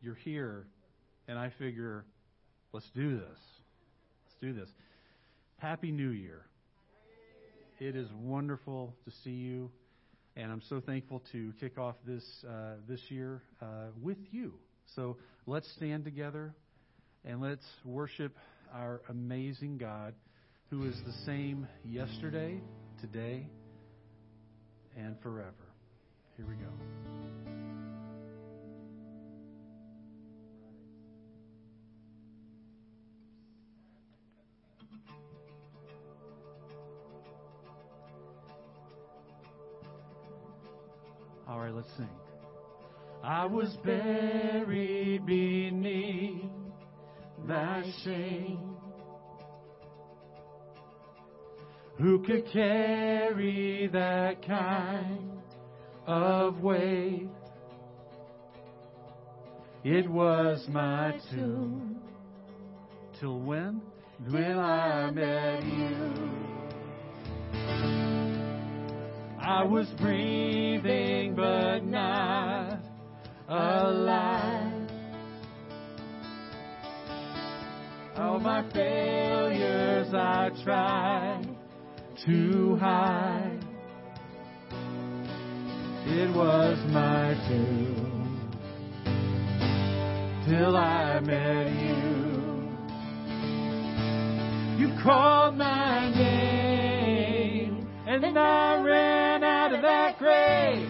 you're here, and I figure, let's do this. Let's do this. Happy New Year. It is wonderful to see you, and I'm so thankful to kick off this uh, this year uh, with you. So let's stand together and let's worship our amazing God, who is the same yesterday, today, and forever. Here we go. Let's sing. I was buried beneath thy shame. Who could carry that kind of weight? It was my tomb. Till when? When I met you. I was breathing but not alive. All my failures I tried to hide. It was my doom till I met you. You called my name and I ran grave.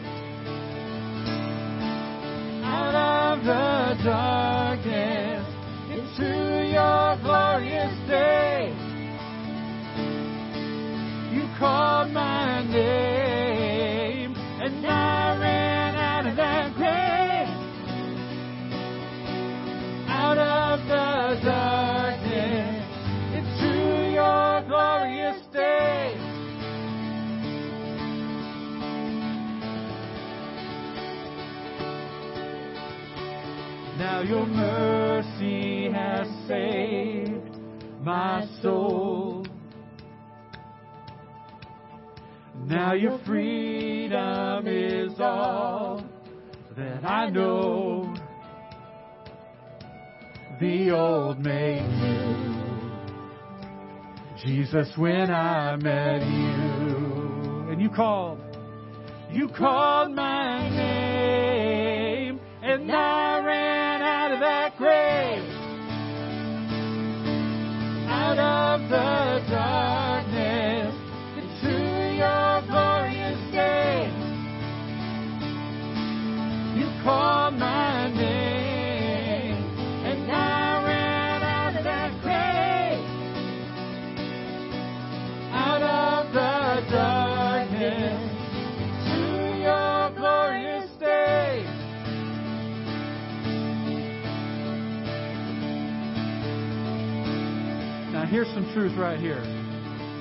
Out of the darkness into your glorious day. You called my your mercy has saved my soul. Now your freedom is all that I know. The old made new. Jesus, when I met you, and you called, you called my name, and I here's some truth right here.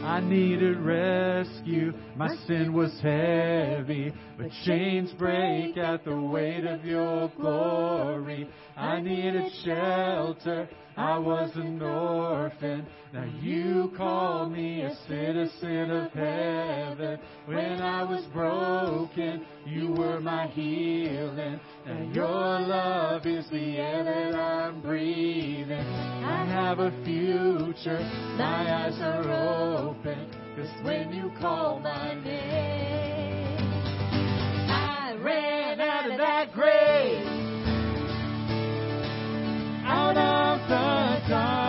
I needed rescue. My sin was heavy, but chains break at the weight of your glory. I needed shelter. I was an orphan. Now you call me a citizen of heaven. When I was broken, you were my healing. And your love is the air that I'm breathing. I have a future. My eyes are open. Cause when you call my name, I ran out of that grave. Out of the darkness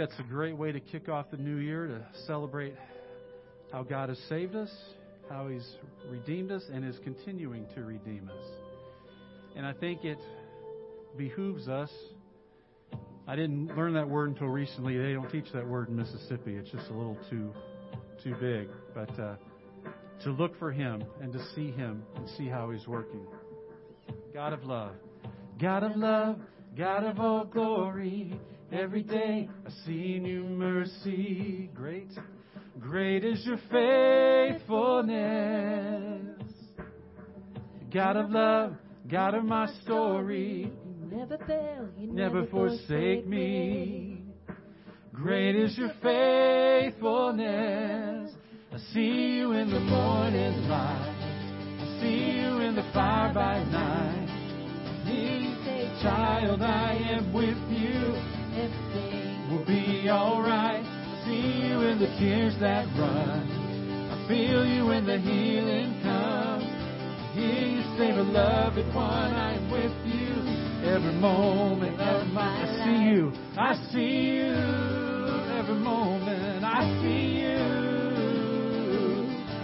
that's a great way to kick off the new year to celebrate how God has saved us, how He's redeemed us, and is continuing to redeem us. And I think it behooves us. I didn't learn that word until recently. They don't teach that word in Mississippi. It's just a little too too big. But uh, to look for Him and to see Him and see how He's working. God of love, God of love, God of all glory, every day I see new mercy. Great, great is your faithfulness. God of love, God of my story, You never fail, you never forsake me. Great is your faithfulness. I see you in the morning light. I see you in the fire by night. Child, I am with you. Everything Will be alright. I see you in the tears that run. I feel you when the healing comes. I hear you say, beloved one, I am with you. Every moment of my life. I see you. I see you. Every moment I see you.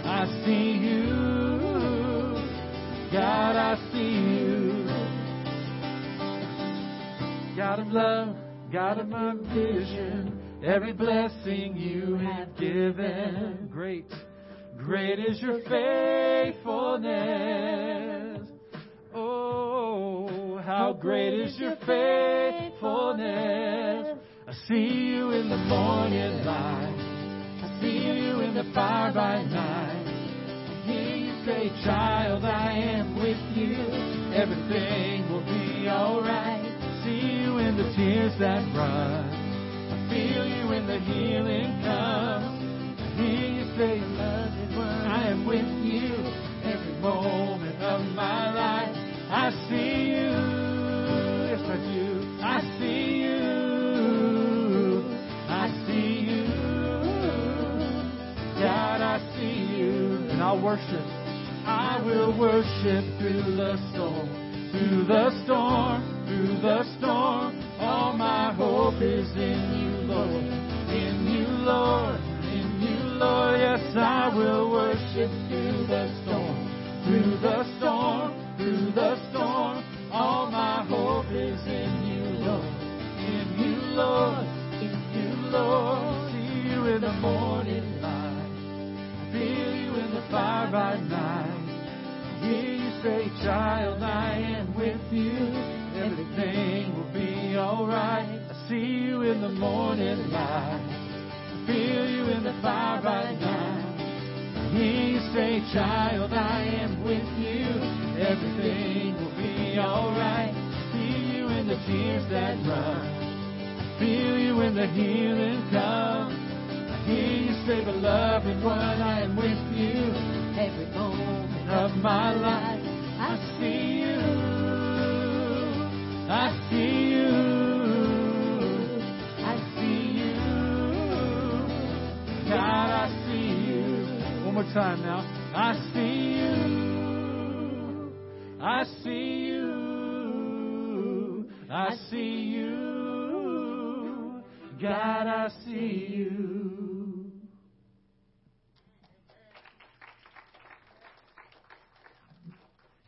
I see you. God, I see you. God of love, God of my vision, every blessing you have given. Great, great is your faithfulness. Oh, how great is your faithfulness. I see you in the morning light. I see you in the fire by night. I hear you say, child, I am with you. Everything will be alright. I see you in the tears that run. I feel you when the healing comes. I hear you say, loved one, I am with you every moment of my life. I see you, yes I do. I see you, I see you. God, I see you, and I'll worship. I will worship through the storm, through the storm, through the storm. All my hope is in you, Lord, in you, Lord, in you, Lord. Yes, I will worship through the storm, through the storm, through the storm. All my hope is in you, Lord, in you, Lord, in you, Lord. See you in the morning light. Feel you in the fire by night. Hear you say, child, I am with you. Everything will be alright. I see you in the morning light. I feel you in the fire by night. Hear you say, child, I am with you. Everything will be alright. See you in the tears that run. I Feel you when the healing comes. I hear you say, beloved one, I am with you every moment of my life. I see you. I see you. I see you. God, I see you. One more time now. I see you. I see you. I see you. God, I see you.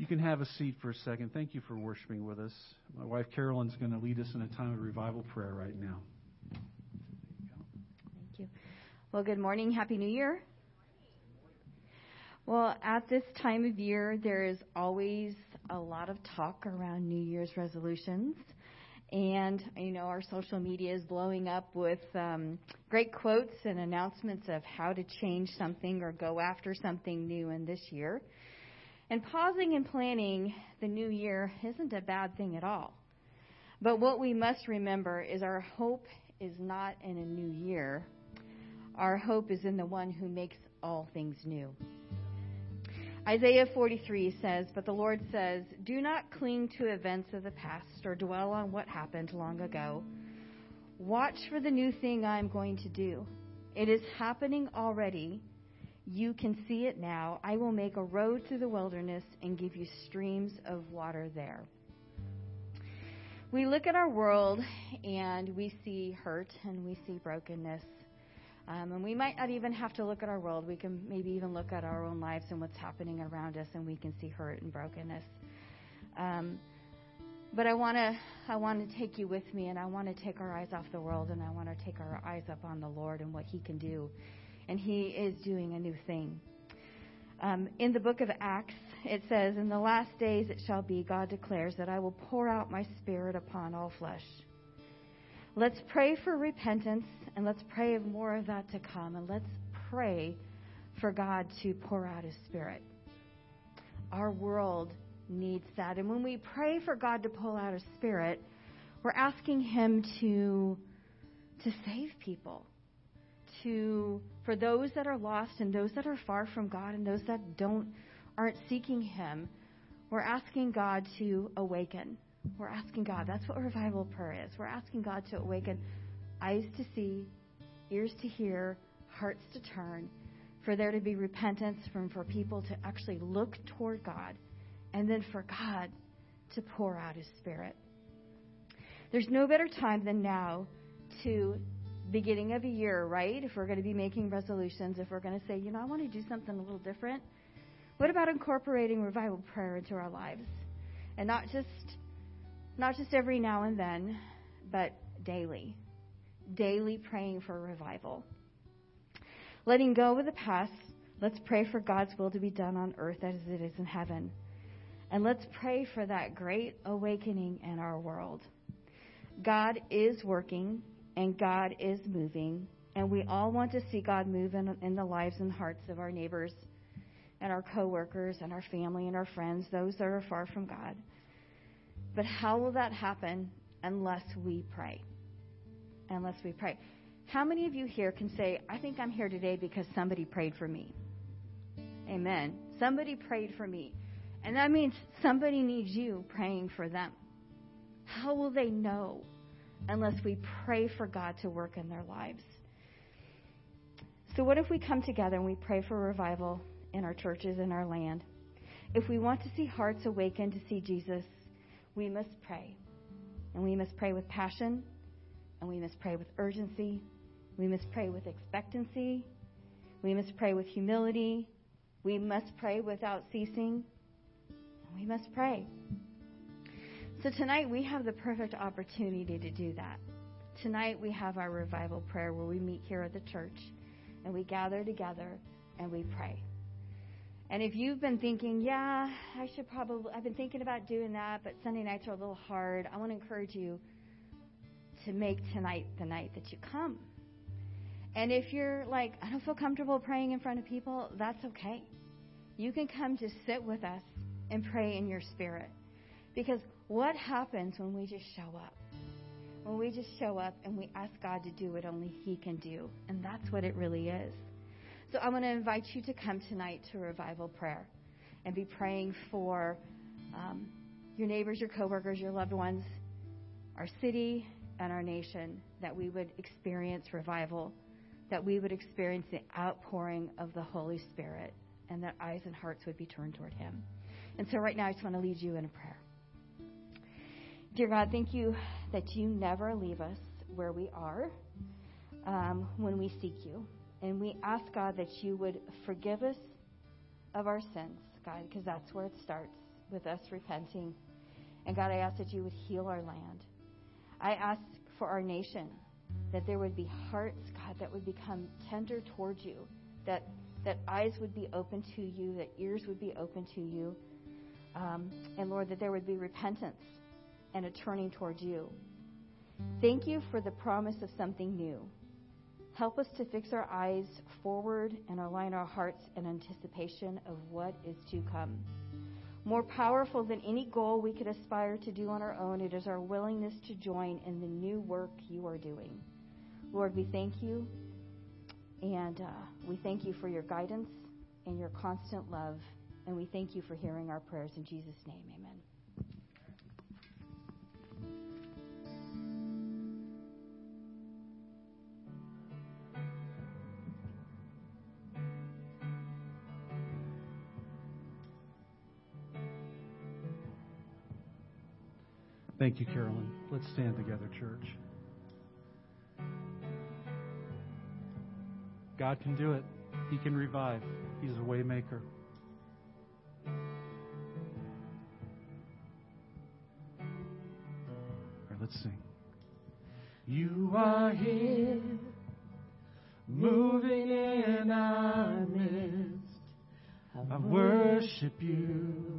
Can have a seat for a second. Thank you for worshiping with us. My wife Carolyn's going to lead us in a time of revival prayer right now. Thank you. Well, good morning. Happy New Year. Well, at this time of year, there is always a lot of talk around New Year's resolutions. And, you know, our social media is blowing up with um, great quotes and announcements of how to change something or go after something new in this year. And pausing and planning the new year isn't a bad thing at all. But what we must remember is our hope is not in a new year. Our hope is in the one who makes all things new. Isaiah 43 says, But the Lord says, Do not cling to events of the past or dwell on what happened long ago. Watch for the new thing I'm going to do. It is happening already. You can see it now. I will make a road through the wilderness and give you streams of water there. We look at our world and we see hurt and we see brokenness. Um, and we might not even have to look at our world. We can maybe even look at our own lives and what's happening around us, and we can see hurt and brokenness. Um, but I want to I want to take you with me, and I want to take our eyes off the world, and I want to take our eyes up on the Lord and what He can do, and He is doing a new thing. Um, in the book of Acts, it says, In the last days it shall be, God declares, that I will pour out my spirit upon all flesh. Let's pray for repentance and let's pray of more of that to come. And let's pray for God to pour out his spirit. Our world needs that. And when we pray for God to pull out his spirit, we're asking him to to save people. To for those that are lost and those that are far from God and those that don't aren't seeking him, we're asking God to awaken. We're asking God. That's what revival prayer is. We're asking God to awaken eyes to see, ears to hear, hearts to turn, for there to be repentance, from for people to actually look toward God, and then for God to pour out His Spirit. There's no better time than now to beginning of a year, right? If we're going to be making resolutions, if we're going to say, you know, I want to do something a little different. What about incorporating revival prayer into our lives? And not just not just every now and then, but daily. Daily praying for revival. Letting go of the past, let's pray for God's will to be done on earth as it is in heaven. And let's pray for that great awakening in our world. God is working and God is moving, and we all want to see God move in, in the lives and hearts of our neighbors and our coworkers and our family and our friends, those that are far from God. But how will that happen unless we pray? Unless we pray. How many of you here can say, I think I'm here today because somebody prayed for me? Amen. Somebody prayed for me. And that means somebody needs you praying for them. How will they know unless we pray for God to work in their lives? So, what if we come together and we pray for revival in our churches, in our land? If we want to see hearts awaken to see Jesus, we must pray. And we must pray with passion, and we must pray with urgency, we must pray with expectancy, we must pray with humility, we must pray without ceasing, and we must pray. So tonight we have the perfect opportunity to do that. Tonight we have our revival prayer where we meet here at the church and we gather together and we pray. And if you've been thinking, yeah, I should probably, I've been thinking about doing that, but Sunday nights are a little hard, I want to encourage you to make tonight the night that you come. And if you're like, I don't feel comfortable praying in front of people, that's okay. You can come to sit with us and pray in your spirit. Because what happens when we just show up? When we just show up and we ask God to do what only He can do. And that's what it really is. So I want to invite you to come tonight to revival prayer and be praying for um, your neighbors, your coworkers, your loved ones, our city, and our nation, that we would experience revival, that we would experience the outpouring of the Holy Spirit, and that eyes and hearts would be turned toward Him. And so right now, I just want to lead you in a prayer. Dear God, thank you that you never leave us where we are um, when we seek you. And we ask, God, that you would forgive us of our sins, God, because that's where it starts with us repenting. And God, I ask that you would heal our land. I ask for our nation that there would be hearts, God, that would become tender towards you, that that eyes would be open to you, that ears would be open to you, um, and Lord, that there would be repentance and a turning towards you. Thank you for the promise of something new. Help us to fix our eyes forward and align our hearts in anticipation of what is to come. More powerful than any goal we could aspire to do on our own, it is our willingness to join in the new work you are doing. Lord, we thank you, and uh, we thank you for your guidance and your constant love, and we thank you for hearing our prayers. In Jesus' name, amen. Thank you, Carolyn. Let's stand together, church. God can do it. He can revive. He's a waymaker. All right, let's sing. You are here, moving in our midst. I worship you.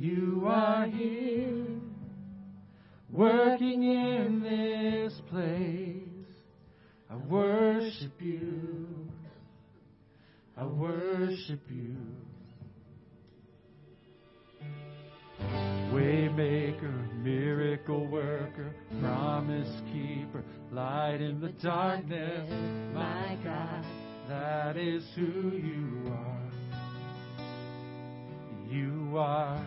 You are here, working in this place. I worship you. I worship you. Waymaker, miracle worker, promise keeper, light in the darkness, my God, that is who you are. You are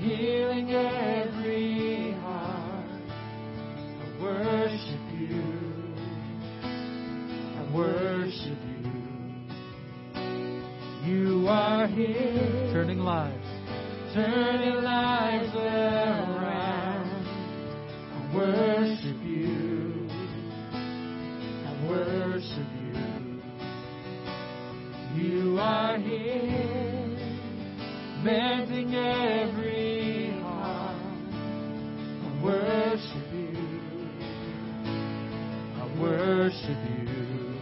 healing every heart. I worship you. I worship you. You are here, turning lives turning lives around. I worship you. I worship you. You are here, mending every worship you.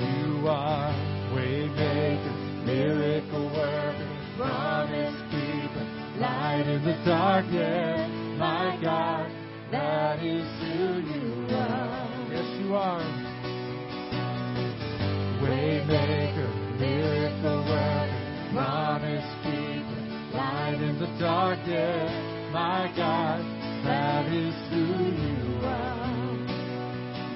You are waymaker, miracle worker promise keeper, light in the darkness, my God, that is who you are. Yes, you are. Waymaker, miracle worker, promise keeper, light in the darkness, my God, that is who you are.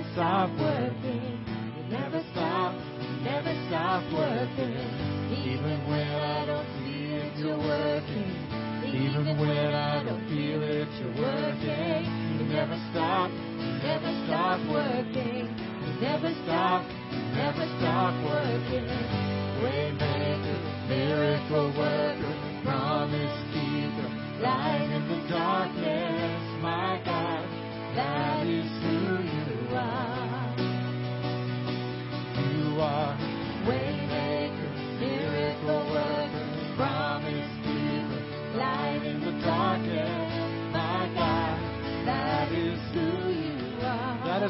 never stop working. You never stop, you never stop working. Even when I don't see it, you're working. Even when I don't feel it, you're working. You never stop, you never stop working. You never stop, you never stop working. Waymaker, miracle worker, promise keeper, light in the darkness, my God, that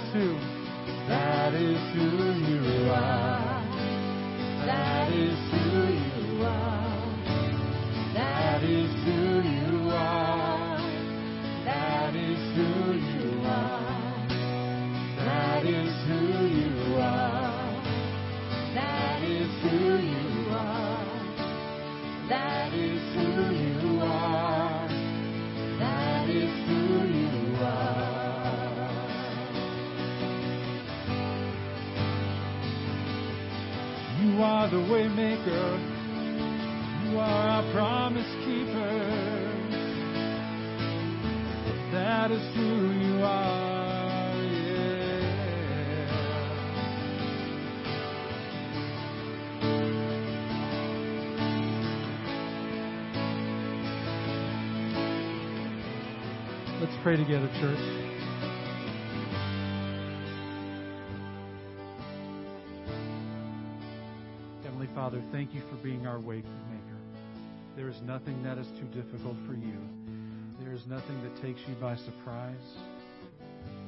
is who. That is who you are. That is who you are. That is who you are. That is who you are. That is who you are. That is who you are. That is You are the waymaker. You are our promise keeper. That is who you are. Yeah. Let's pray together, church. Father, thank you for being our way maker. There is nothing that is too difficult for you. There is nothing that takes you by surprise.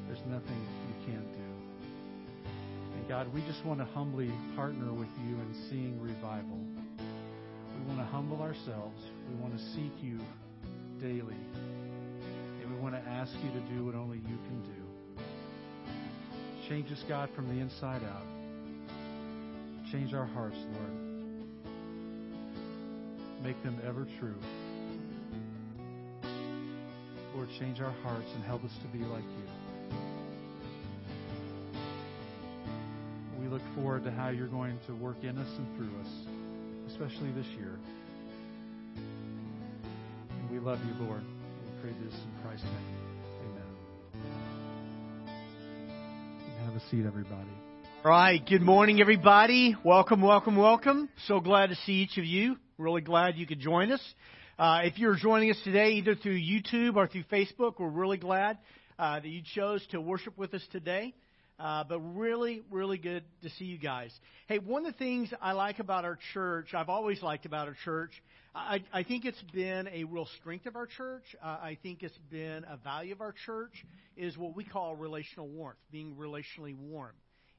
There's nothing you can't do. And God, we just want to humbly partner with you in seeing revival. We want to humble ourselves. We want to seek you daily. And we want to ask you to do what only you can do. Change us, God, from the inside out. Change our hearts, Lord. Make them ever true. Lord, change our hearts and help us to be like you. We look forward to how you're going to work in us and through us, especially this year. And we love you, Lord. We pray this in Christ's name. Amen. Have a seat, everybody. All right. Good morning, everybody. Welcome, welcome, welcome. So glad to see each of you. Really glad you could join us. Uh, if you're joining us today, either through YouTube or through Facebook, we're really glad uh, that you chose to worship with us today. Uh, but really, really good to see you guys. Hey, one of the things I like about our church, I've always liked about our church, I, I think it's been a real strength of our church. Uh, I think it's been a value of our church is what we call relational warmth, being relationally warm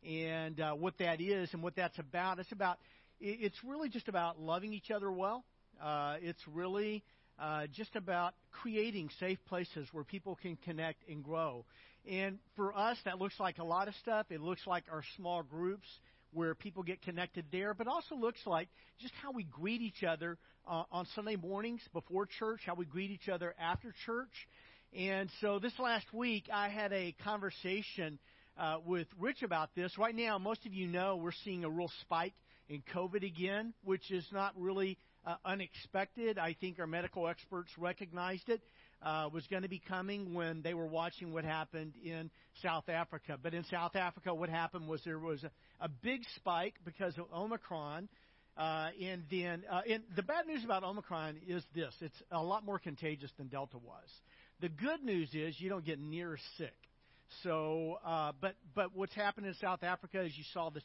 and uh, what that is and what that's about. It's about it's really just about loving each other well. Uh, it's really uh, just about creating safe places where people can connect and grow. And for us, that looks like a lot of stuff. It looks like our small groups where people get connected there, but also looks like just how we greet each other uh, on Sunday mornings before church, how we greet each other after church. And so this last week, I had a conversation uh, with Rich about this. Right now, most of you know we're seeing a real spike in COVID again, which is not really uh, unexpected. I think our medical experts recognized it. Uh, was going to be coming when they were watching what happened in South Africa. But in South Africa, what happened was there was a, a big spike because of Omicron. Uh, and then, uh, and the bad news about Omicron is this: it's a lot more contagious than Delta was. The good news is you don't get near sick. So, uh, but but what's happened in South Africa is you saw this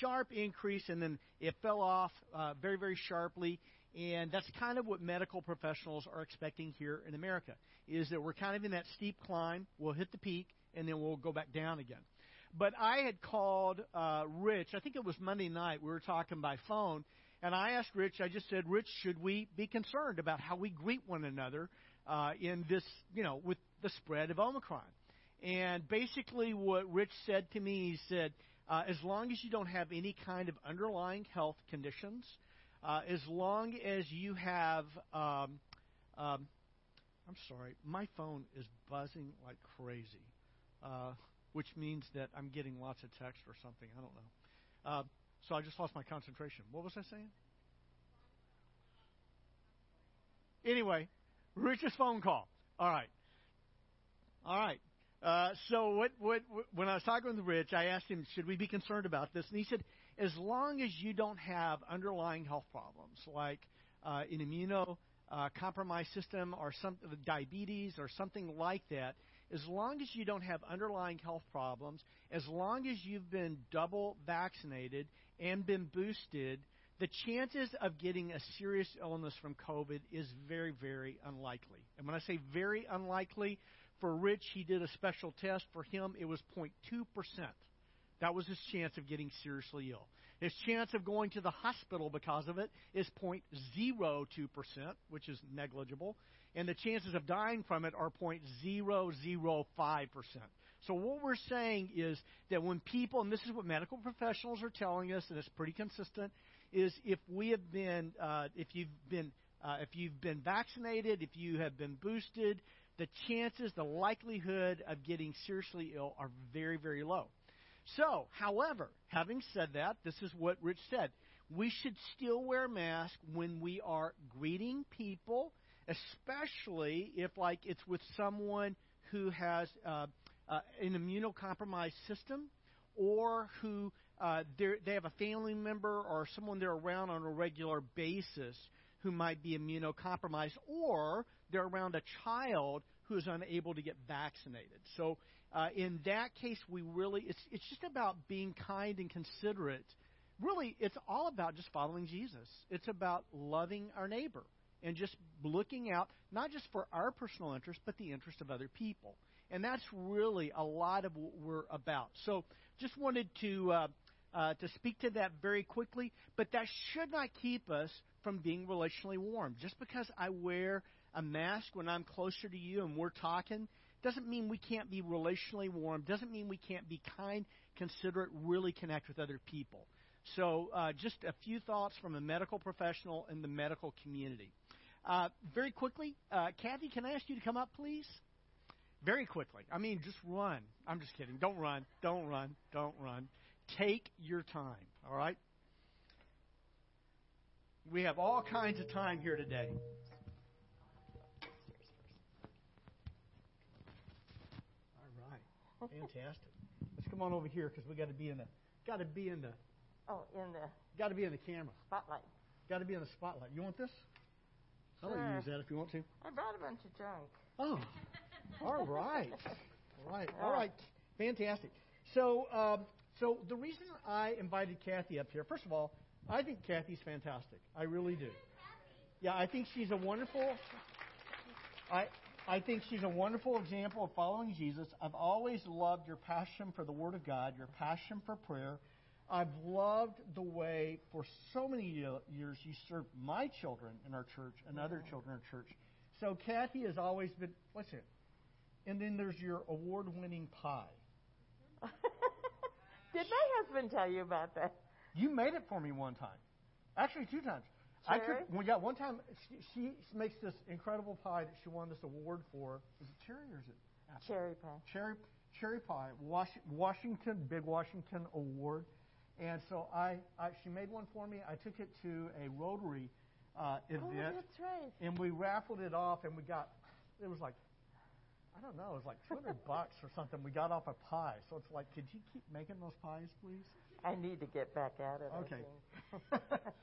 sharp increase, and then it fell off uh, very very sharply, and that's kind of what medical professionals are expecting here in America. Is that we're kind of in that steep climb, we'll hit the peak, and then we'll go back down again. But I had called uh, Rich. I think it was Monday night. We were talking by phone, and I asked Rich. I just said, Rich, should we be concerned about how we greet one another uh, in this, you know, with the spread of Omicron? And basically, what Rich said to me, he said, uh, as long as you don't have any kind of underlying health conditions, uh, as long as you have, um, um, I'm sorry, my phone is buzzing like crazy, uh, which means that I'm getting lots of text or something. I don't know. Uh, so I just lost my concentration. What was I saying? Anyway, Rich's phone call. All right. All right. Uh, so what, what, when I was talking with Rich, I asked him, should we be concerned about this? And he said, as long as you don't have underlying health problems like uh, an immuno uh, system or some diabetes or something like that, as long as you don't have underlying health problems, as long as you've been double vaccinated and been boosted, the chances of getting a serious illness from COVID is very, very unlikely. And when I say very unlikely, for Rich, he did a special test. For him, it was 0.2%. That was his chance of getting seriously ill. His chance of going to the hospital because of it is 0.02%, which is negligible. And the chances of dying from it are 0.005%. So what we're saying is that when people, and this is what medical professionals are telling us, and it's pretty consistent, is if we have been, uh, if you've been, uh, if you've been vaccinated, if you have been boosted, the chances, the likelihood of getting seriously ill are very, very low. So, however, having said that, this is what Rich said. We should still wear masks when we are greeting people, especially if, like, it's with someone who has uh, uh, an immunocompromised system or who uh, they have a family member or someone they're around on a regular basis who might be immunocompromised, or they're around a child who is unable to get vaccinated. So, uh, in that case, we really, it's, it's just about being kind and considerate. Really, it's all about just following Jesus. It's about loving our neighbor and just looking out, not just for our personal interest, but the interest of other people. And that's really a lot of what we're about. So, just wanted to. Uh, uh, to speak to that very quickly, but that should not keep us from being relationally warm. Just because I wear a mask when I'm closer to you and we're talking doesn't mean we can't be relationally warm, doesn't mean we can't be kind, considerate, really connect with other people. So, uh, just a few thoughts from a medical professional in the medical community. Uh, very quickly, uh, Kathy, can I ask you to come up, please? Very quickly. I mean, just run. I'm just kidding. Don't run. Don't run. Don't run. Take your time, all right? We have all kinds of time here today. All right. Fantastic. Let's come on over here because we got to be in the got to be in the Oh, in the got to be in the camera. spotlight. Got to be in the spotlight. You want this? I'll let you use that if you want to. I brought a bunch of junk. Oh, all right, all right, all right, fantastic. So, um, so the reason I invited Kathy up here, first of all, I think Kathy's fantastic. I really do. Yeah, I think she's a wonderful. I I think she's a wonderful example of following Jesus. I've always loved your passion for the Word of God, your passion for prayer. I've loved the way for so many years you served my children in our church and other children in our church. So Kathy has always been. What's it? And then there's your award-winning pie. Did my husband tell you about that? You made it for me one time, actually two times. I could. Well, yeah, one time she, she makes this incredible pie that she won this award for. Is it cherry or is it apple? Cherry pie. cherry cherry pie, Was- Washington Big Washington Award, and so I, I she made one for me. I took it to a Rotary uh, Oh, event, that's right. and we raffled it off, and we got it was like I don't know, it was like 200 bucks or something. We got off a pie, so it's like, could you keep making those pies, please? I need to get back at it. Okay.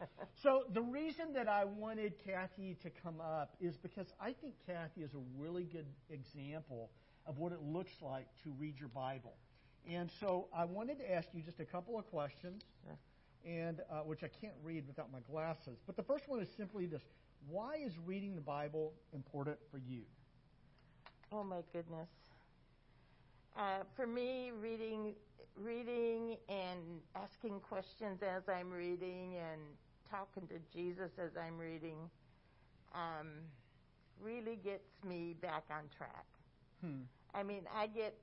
so the reason that I wanted Kathy to come up is because I think Kathy is a really good example of what it looks like to read your Bible. And so I wanted to ask you just a couple of questions, and uh, which I can't read without my glasses. But the first one is simply this: Why is reading the Bible important for you? Oh my goodness. Uh, for me, reading, reading and asking questions as I'm reading and talking to Jesus as I'm reading, um, really gets me back on track. Hmm. I mean, I get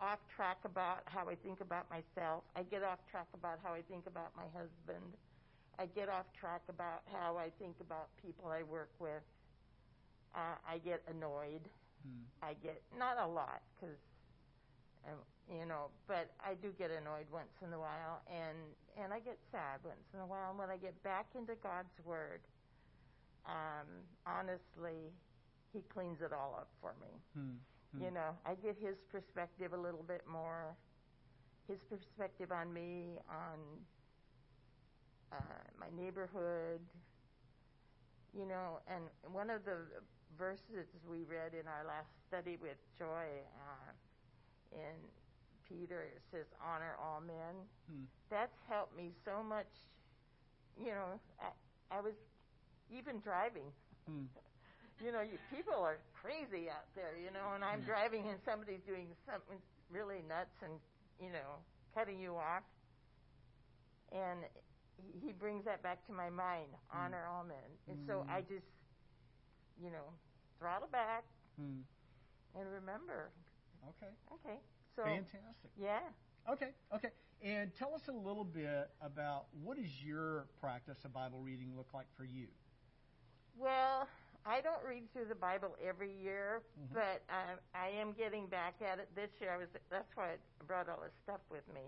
off track about how I think about myself. I get off track about how I think about my husband. I get off track about how I think about people I work with. Uh, I get annoyed. Hmm. I get not a lot because, you know, but I do get annoyed once in a while, and and I get sad once in a while. And when I get back into God's Word, um, honestly, He cleans it all up for me. Hmm. Hmm. You know, I get His perspective a little bit more, His perspective on me, on uh, my neighborhood. You know, and one of the verses we read in our last study with Joy uh, in Peter it says, "Honor all men." Hmm. That's helped me so much. You know, I, I was even driving. Hmm. You know, you, people are crazy out there. You know, and I'm Hmm. driving and somebody's doing something really nuts and you know cutting you off. And he- brings that back to my mind. Honor all men. And so Mm. I just, you know, throttle back Hmm. and remember. Okay. Okay. So Fantastic. yeah. Okay, okay. And tell us a little bit about what does your practice of Bible reading look like for you? Well, I don't read through the Bible every year, Mhm. but I, I am getting back at it this year. I was that's why I brought all this stuff with me.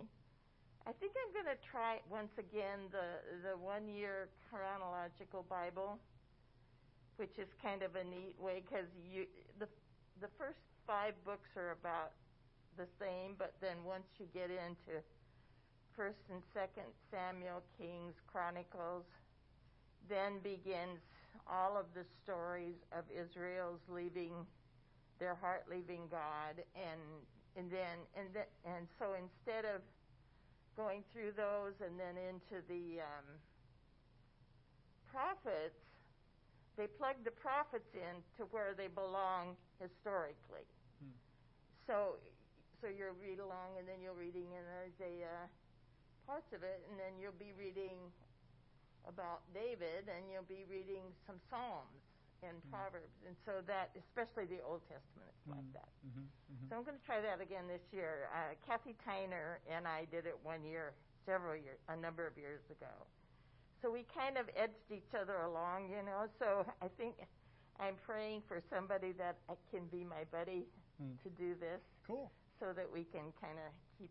I think I'm going to try once again the the one year chronological Bible, which is kind of a neat way because you the the first five books are about the same, but then once you get into First and Second Samuel, Kings, Chronicles, then begins all of the stories of Israel's leaving their heart leaving God, and and then and th- and so instead of going through those and then into the um, prophets, they plug the prophets in to where they belong historically. So so you'll read along, and then you're reading in Isaiah parts of it, and then you'll be reading about David, and you'll be reading some Psalms and Mm. Proverbs, and so that, especially the Old Testament, it's like that. Mhm, mhm. So I'm going to try that again this year. Uh, Kathy Tyner and I did it one year, several years, a number of years ago. So we kind of edged each other along, you know. So I think I'm praying for somebody that can be my buddy Hmm. to do this, Cool. so that we can kind of keep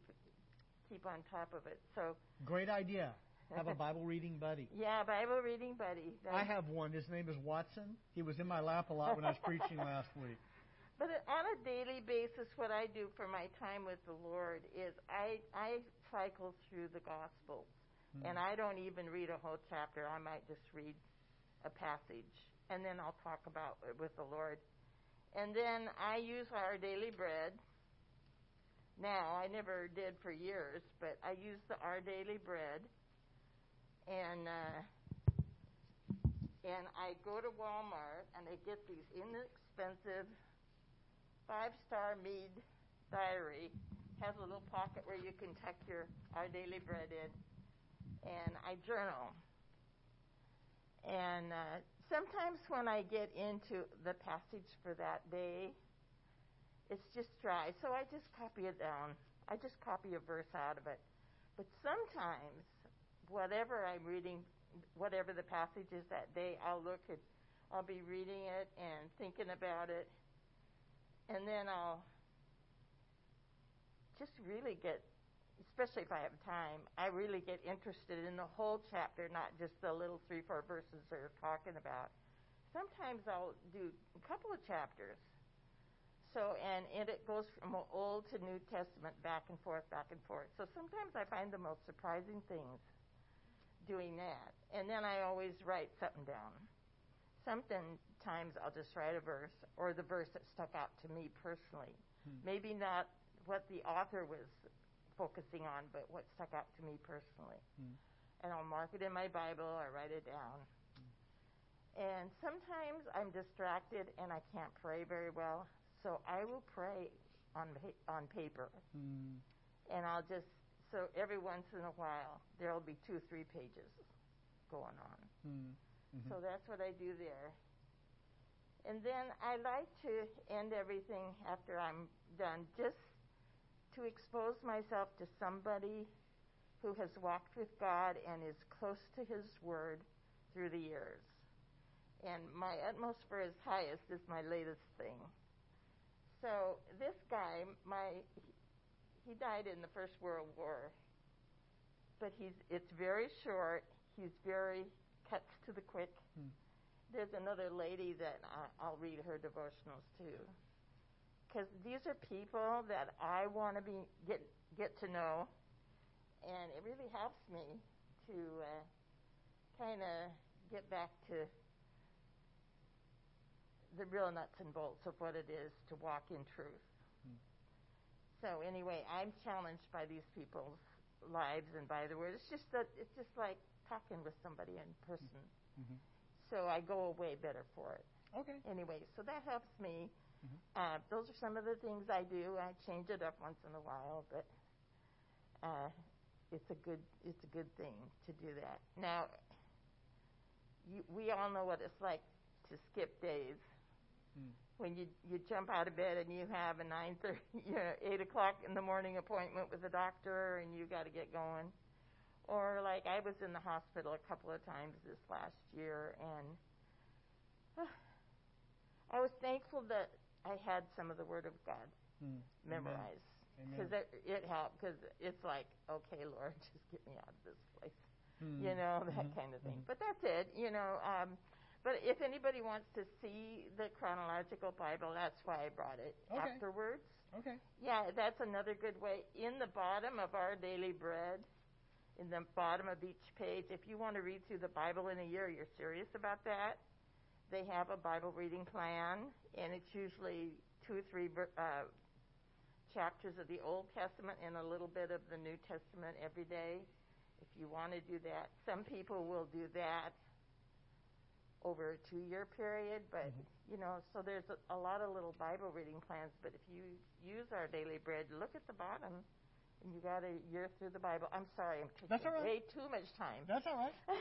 keep on top of it. So Great idea. Have a Bible reading buddy. yeah, Bible reading buddy. I have one. His name is Watson. He was in my lap a lot when I was preaching last week. But on a daily basis, what I do for my time with the Lord is I I cycle through the Gospels, Hmm. and I don't even read a whole chapter. I might just read a passage, and then I'll talk about it with the Lord. And then I use our daily bread. Now I never did for years, but I use the our daily bread, and uh, and I go to Walmart and I get these inexpensive five star mead diary. Has a little pocket where you can tuck your our daily bread in. And I journal. And uh, sometimes when I get into the passage for that day it's just dry. So I just copy it down. I just copy a verse out of it. But sometimes whatever I'm reading whatever the passage is that day I'll look at I'll be reading it and thinking about it. And then I'll just really get, especially if I have time, I really get interested in the whole chapter, not just the little three, four verses they're talking about. Sometimes I'll do a couple of chapters. So, and, and it goes from Old to New Testament, back and forth, back and forth. So sometimes I find the most surprising things doing that. And then I always write something down. Sometimes I'll just write a verse or the verse that stuck out to me personally. Hmm. Maybe not what the author was focusing on, but what stuck out to me personally. Hmm. And I'll mark it in my Bible or write it down. And sometimes I'm distracted and I can't pray very well, so I will pray on pa- on paper, Hmm. and I'll just so every once in a while there'll be two, three pages going on. Hmm. Mhm. So that's what I do there. And then I like to end everything after I'm done just to expose myself to somebody who has walked with God and is close to His Word through the years. And my utmost for His highest is my latest thing. So this guy, my he died in the First World War, but he's it's very short. He's very cuts to the quick. Hmm. There's another lady that I, I'll read her devotionals too, because these are people that I want to be get get to know, and it really helps me to uh, kind of get back to the real nuts and bolts of what it is to walk in truth. Hmm. So anyway, I'm challenged by these people's lives and by the word. It's just that it's just like talking with somebody in person. Mhm. So I go away better for it. Okay. Anyway, so that helps me. Mhm. Uh, those are some of the things I do. I change it up once in a while, but uh, it's a good it's a good thing to do that. Now, you, we all know what it's like to skip days Hmm. when you you jump out of bed and you have a nine thirty, you know, eight o'clock in the morning appointment with the doctor, and you got to get going. Or like I was in the hospital a couple of times this last year, and I was thankful that I had some of the Word of God Hmm. memorized because it, it helped. Because it's like, okay, Lord, just get me out of this place Hmm. you know that Mhm. kind of thing. Mhm. But that's it, you know. Um, but if anybody wants to see the chronological Bible, that's why I brought it Okay. afterwards. Okay. Yeah, that's another good way. In the bottom of our daily bread, in the bottom of each page, if you want to read through the Bible in a year, you're serious about that. They have a Bible reading plan, and it's usually two or three uh, chapters of the Old Testament and a little bit of the New Testament every day. If you want to do that, some people will do that over a two-year period, but you know, so there's a, a lot of little Bible reading plans. But if you use our daily bread, look at the bottom, you got a year through the Bible. I'm sorry, I'm taking That's all right. way too much time. That's all right.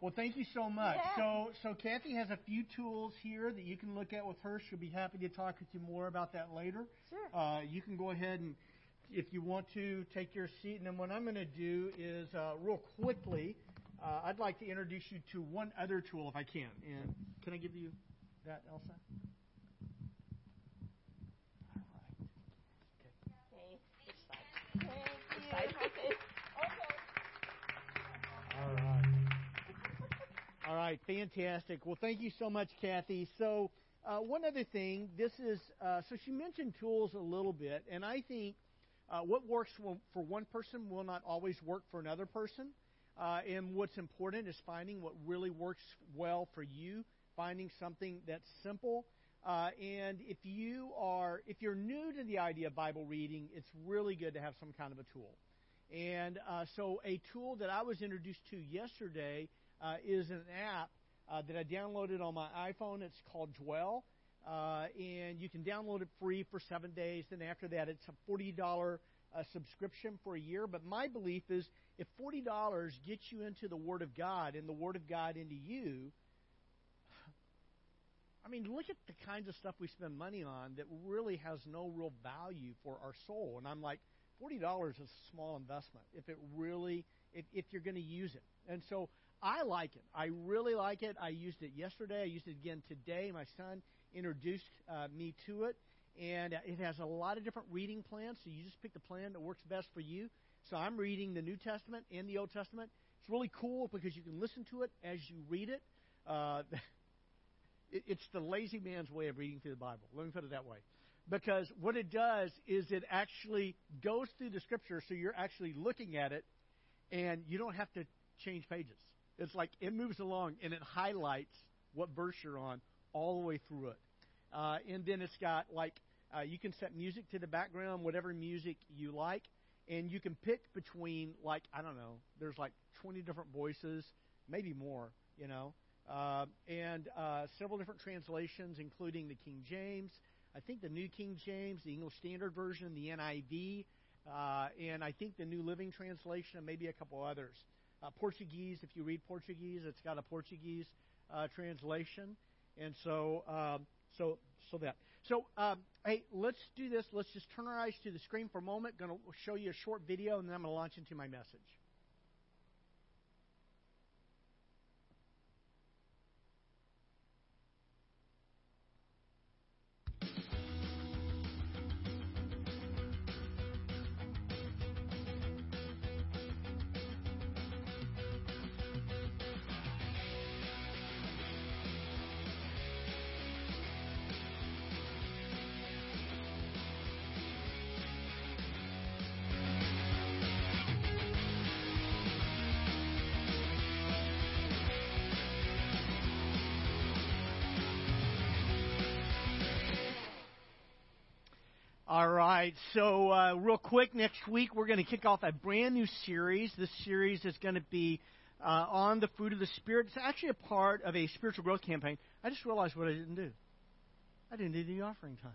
Well, thank you so much. Yeah. So, so Kathy has a few tools here that you can look at with her. She'll be happy to talk with you more about that later. Sure. Uh, you can go ahead and, if you want to, take your seat. And then what I'm going to do is, uh, real quickly, uh, I'd like to introduce you to one other tool if I can. And can I give you that, Elsa? All right, fantastic. Well, thank you so much, Kathy. So, uh, one other thing, this is uh, so she mentioned tools a little bit, and I think uh, what works for one person will not always work for another person. Uh, and what's important is finding what really works well for you, finding something that's simple. Uh, and if you are, if you're new to the idea of Bible reading, it's really good to have some kind of a tool. And uh, so, a tool that I was introduced to yesterday uh, is an app uh, that I downloaded on my iPhone. It's called Dwell, uh, and you can download it free for seven days. Then after that, it's a forty dollar uh, subscription for a year. But my belief is, if forty dollars gets you into the Word of God and the Word of God into you, I mean, look at the kinds of stuff we spend money on that really has no real value for our soul. And I'm like, forty dollars is a small investment if it really if, if you're going to use it. And so I like it. I really like it. I used it yesterday. I used it again today. My son introduced uh, me to it, and it has a lot of different reading plans. So you just pick the plan that works best for you. So I'm reading the New Testament and the Old Testament. It's really cool because you can listen to it as you read it. Uh, it, it's the lazy man's way of reading through the Bible. Let me put it that way. Because what it does is it actually goes through the scripture, so you're actually looking at it, and you don't have to change pages. It's like it moves along and it highlights what verse you're on all the way through it. Uh, and then it's got like uh, you can set music to the background, whatever music you like, and you can pick between like I don't know, there's like 20 different voices, maybe more, you know, uh, and uh, several different translations, including the King James, I think the New King James, the English Standard Version, the NIV, uh, and I think the New Living Translation, and maybe a couple others. Uh, Portuguese, if you read Portuguese, it's got a Portuguese uh, translation, and so um, so so that. So um, hey, let's do this. Let's just turn our eyes to the screen for a moment. Going to show you a short video, and then I'm going to launch into my message. Right. So, uh, real quick, next week we're going to kick off a brand new series. This series is going to be uh, on the fruit of the Spirit. It's actually a part of a spiritual growth campaign. I just realized what I didn't do. I didn't do the offering time.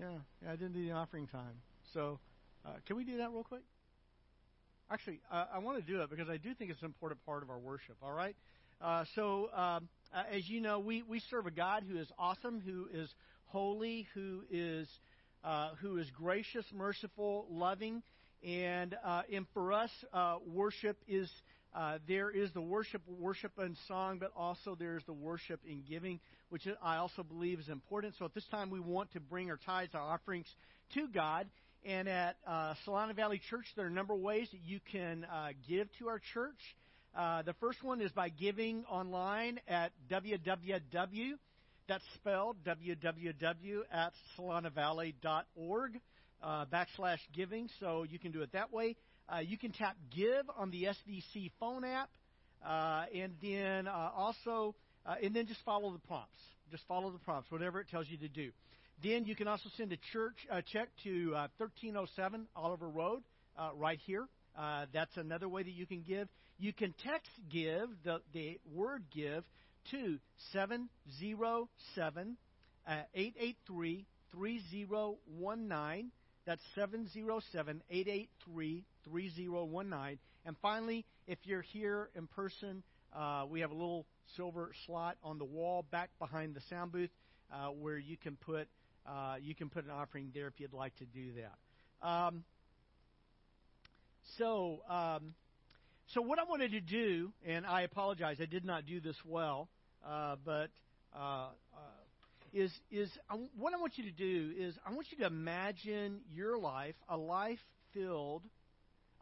Yeah, yeah I didn't do the offering time. So, uh, can we do that real quick? Actually, uh, I want to do it because I do think it's an important part of our worship. All right. Uh, so, um, uh, as you know, we, we serve a God who is awesome, who is holy, who is uh, who is gracious, merciful, loving, and uh, and for us, uh, worship is uh, there is the worship, worship and song, but also there is the worship in giving, which I also believe is important. So at this time, we want to bring our tithes, our offerings to God. And at uh, Solana Valley Church, there are a number of ways that you can uh, give to our church. Uh, the first one is by giving online at www. That's spelled www at solanavalley.org uh, backslash giving. So you can do it that way. Uh, you can tap Give on the SVC phone app, uh, and then uh, also, uh, and then just follow the prompts. Just follow the prompts, whatever it tells you to do. Then you can also send a church uh, check to uh, 1307 Oliver Road, uh, right here. Uh, that's another way that you can give. You can text give, the, the word give, to 707 uh, 883 3019. That's 707 883 3019. And finally, if you're here in person, uh, we have a little silver slot on the wall back behind the sound booth uh, where you can put uh, you can put an offering there if you'd like to do that. Um, so, um, so what I wanted to do, and I apologize, I did not do this well, uh, but uh, uh, is is I, what I want you to do is I want you to imagine your life, a life filled.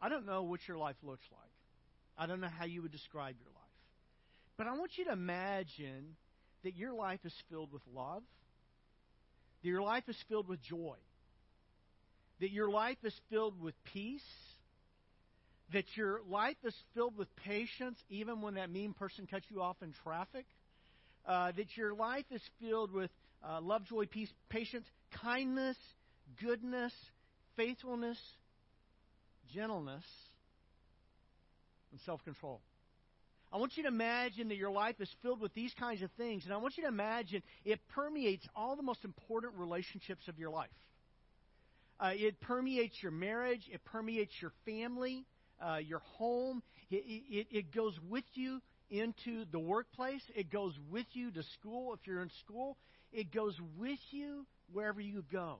I don't know what your life looks like. I don't know how you would describe your life, but I want you to imagine that your life is filled with love that your life is filled with joy, that your life is filled with peace, that your life is filled with patience, even when that mean person cuts you off in traffic, uh, that your life is filled with uh, love, joy, peace, patience, kindness, goodness, faithfulness, gentleness, and self control. I want you to imagine that your life is filled with these kinds of things, and I want you to imagine it permeates all the most important relationships of your life. Uh, it permeates your marriage, it permeates your family, uh, your home. It, it, it goes with you into the workplace, it goes with you to school if you're in school, it goes with you wherever you go.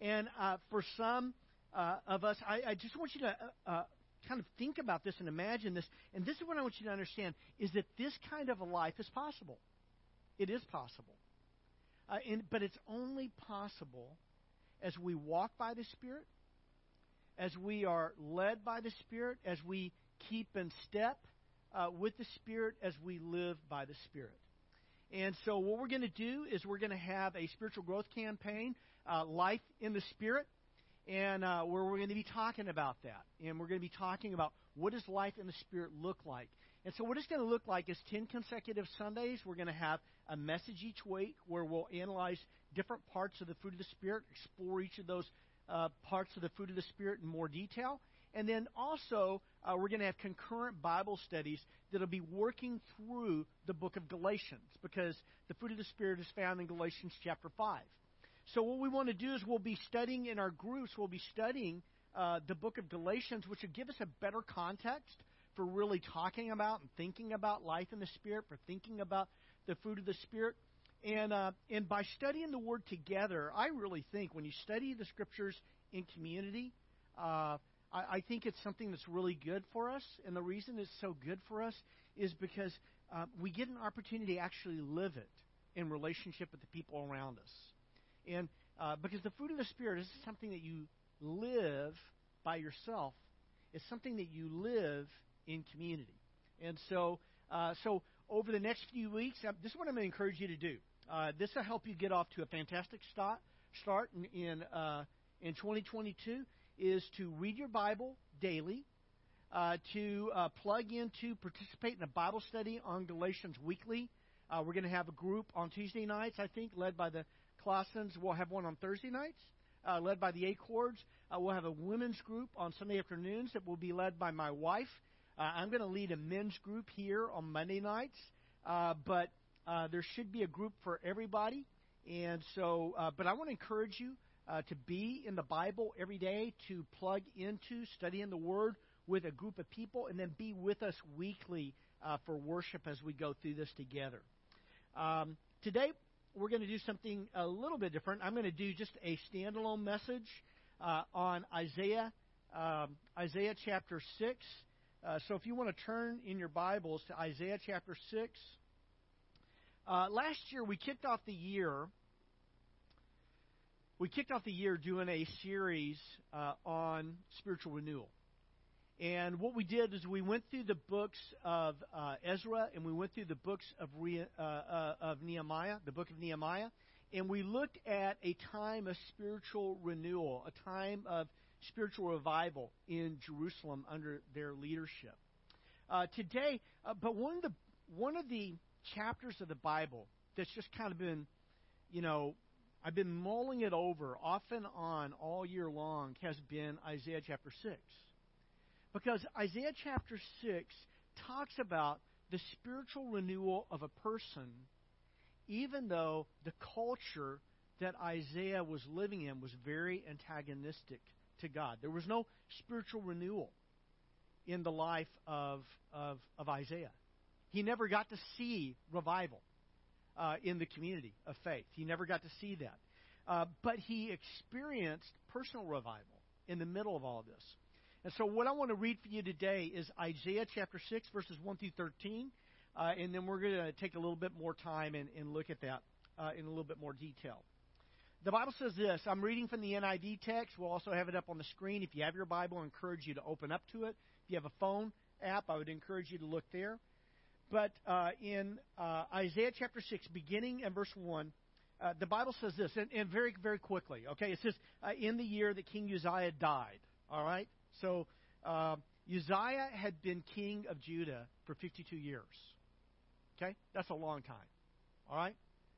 And uh, for some uh, of us, I, I, just want you to uh, uh, kind of think about this and imagine this. And this is what I want you to understand is that this kind of a life is possible. It is possible. Uh, and, but it's only possible as we walk by the Spirit, as we are led by the Spirit, as we keep in step uh, with the Spirit, as we live by the Spirit. And so, what we're going to do is we're going to have a spiritual growth campaign, uh, Life in the Spirit and uh, where we're going to be talking about that. And we're going to be talking about what does life in the Spirit look like. And so, what it's going to look like is 10 consecutive Sundays. We're going to have a message each week where we'll analyze different parts of the fruit of the Spirit, explore each of those uh, parts of the fruit of the Spirit in more detail. And then also, uh, we're going to have concurrent Bible studies that'll be working through the book of Galatians because the fruit of the Spirit is found in Galatians chapter 5. So, what we want to do is we'll be studying in our groups, we'll be studying uh, the book of Galatians, which will give us a better context for really talking about and thinking about life in the Spirit, for thinking about the fruit of the Spirit. And, uh, and by studying the Word together, I really think when you study the Scriptures in community, uh, I, I think it's something that's really good for us. And the reason it's so good for us is because uh, we get an opportunity to actually live it in relationship with the people around us. And uh, because the fruit of the Spirit is something that you live by yourself, it's something that you live in community. And so, uh, so over the next few weeks, uh, this is what I'm going to encourage you to do. Uh, this will help you get off to a fantastic start. Start in in, uh, in 2022 is to read your Bible daily, uh, to uh, plug into participate in a Bible study on Galatians weekly. Uh, we're going to have a group on Tuesday nights, I think, led by the Classens. We'll have one on Thursday nights, uh, led by the Acords. Uh, we'll have a women's group on Sunday afternoons that will be led by my wife. Uh, I'm going to lead a men's group here on Monday nights, uh, but uh, there should be a group for everybody. And so, uh, but I want to encourage you uh, to be in the Bible every day, to plug into studying the Word with a group of people, and then be with us weekly uh, for worship as we go through this together. Um, today, we're going to do something a little bit different. I'm going to do just a standalone message uh, on Isaiah, um, Isaiah chapter 6. Uh, so if you want to turn in your Bibles to Isaiah chapter 6. Uh, last year we kicked off the year. We kicked off the year doing a series uh, on spiritual renewal. And what we did is we went through the books of uh, Ezra and we went through the books of, Re- uh, uh, of Nehemiah, the book of Nehemiah, and we looked at a time of spiritual renewal, a time of spiritual revival in Jerusalem under their leadership. Uh, today, uh, but one of the one of the chapters of the Bible that's just kind of been, you know, I've been mulling it over off and on all year long has been Isaiah chapter 6. Because Isaiah chapter 6 talks about the spiritual renewal of a person, even though the culture that Isaiah was living in was very antagonistic to God. There was no spiritual renewal in the life of, of, of Isaiah. He never got to see revival uh, in the community of faith. He never got to see that. Uh, but he experienced personal revival in the middle of all this. And so, what I want to read for you today is Isaiah chapter 6, verses 1 through 13. Uh, and then we're going to take a little bit more time and, and look at that uh, in a little bit more detail. The Bible says this. I'm reading from the NIV text. We'll also have it up on the screen. If you have your Bible, I encourage you to open up to it. If you have a phone app, I would encourage you to look there. But uh, in uh, Isaiah chapter 6, beginning in verse 1, uh, the Bible says this, and, and, very, very quickly, okay? It says, uh, in the year that King Uzziah died, all right? So uh, Uzziah had been king of Judah for 52 years, okay? That's a long time, all right?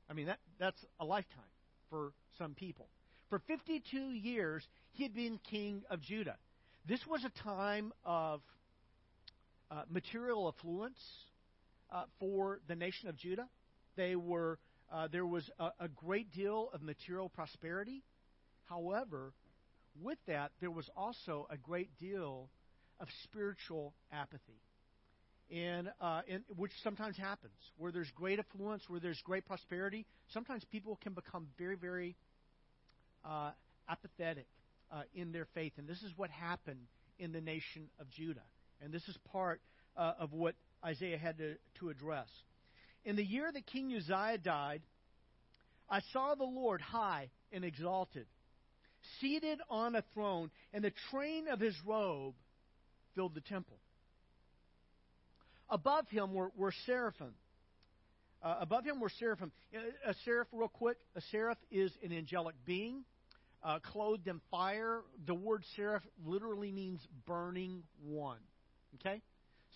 I mean, that, that's a lifetime for some people. For 52 years, he had been king of Judah. This was a time of uh, material affluence uh, for the nation of Judah. They were uh, there was a, a great deal of material prosperity. However, with that, there was also a great deal of spiritual apathy. And, uh, and, which sometimes happens where there's great affluence, where there's great prosperity. Sometimes people can become very, very uh, apathetic uh, in their faith, and this is what happened in the nation of Judah. And this is part uh, of what Isaiah had to, to address. In the year that King Uzziah died, I saw the Lord high and exalted, seated on a throne, and the train of his robe filled the temple. Above him were, were seraphim. Uh, above him were seraphim. Uh, a seraph, real quick, a seraph is an angelic being uh, clothed in fire. The word seraph literally means burning one. Okay?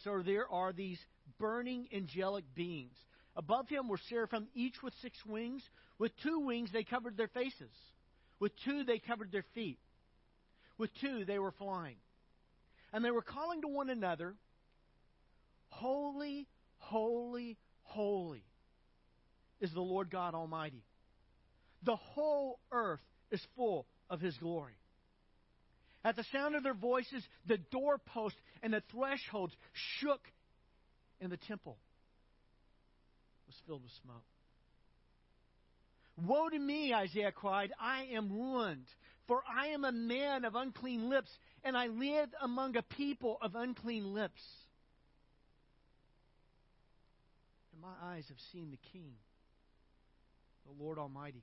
So there are these burning angelic beings. Above him were seraphim, each with six wings. With two wings, they covered their faces. With two, they covered their feet. With two, they were flying. And they were calling to one another, Holy, holy, holy is the Lord God Almighty. The whole earth is full of his glory. At the sound of their voices, the doorposts and the thresholds shook, and the temple was filled with smoke. Woe to me, Isaiah cried. I am ruined, for I am a man of unclean lips, and I live among a people of unclean lips. And my eyes have seen the King, the Lord Almighty.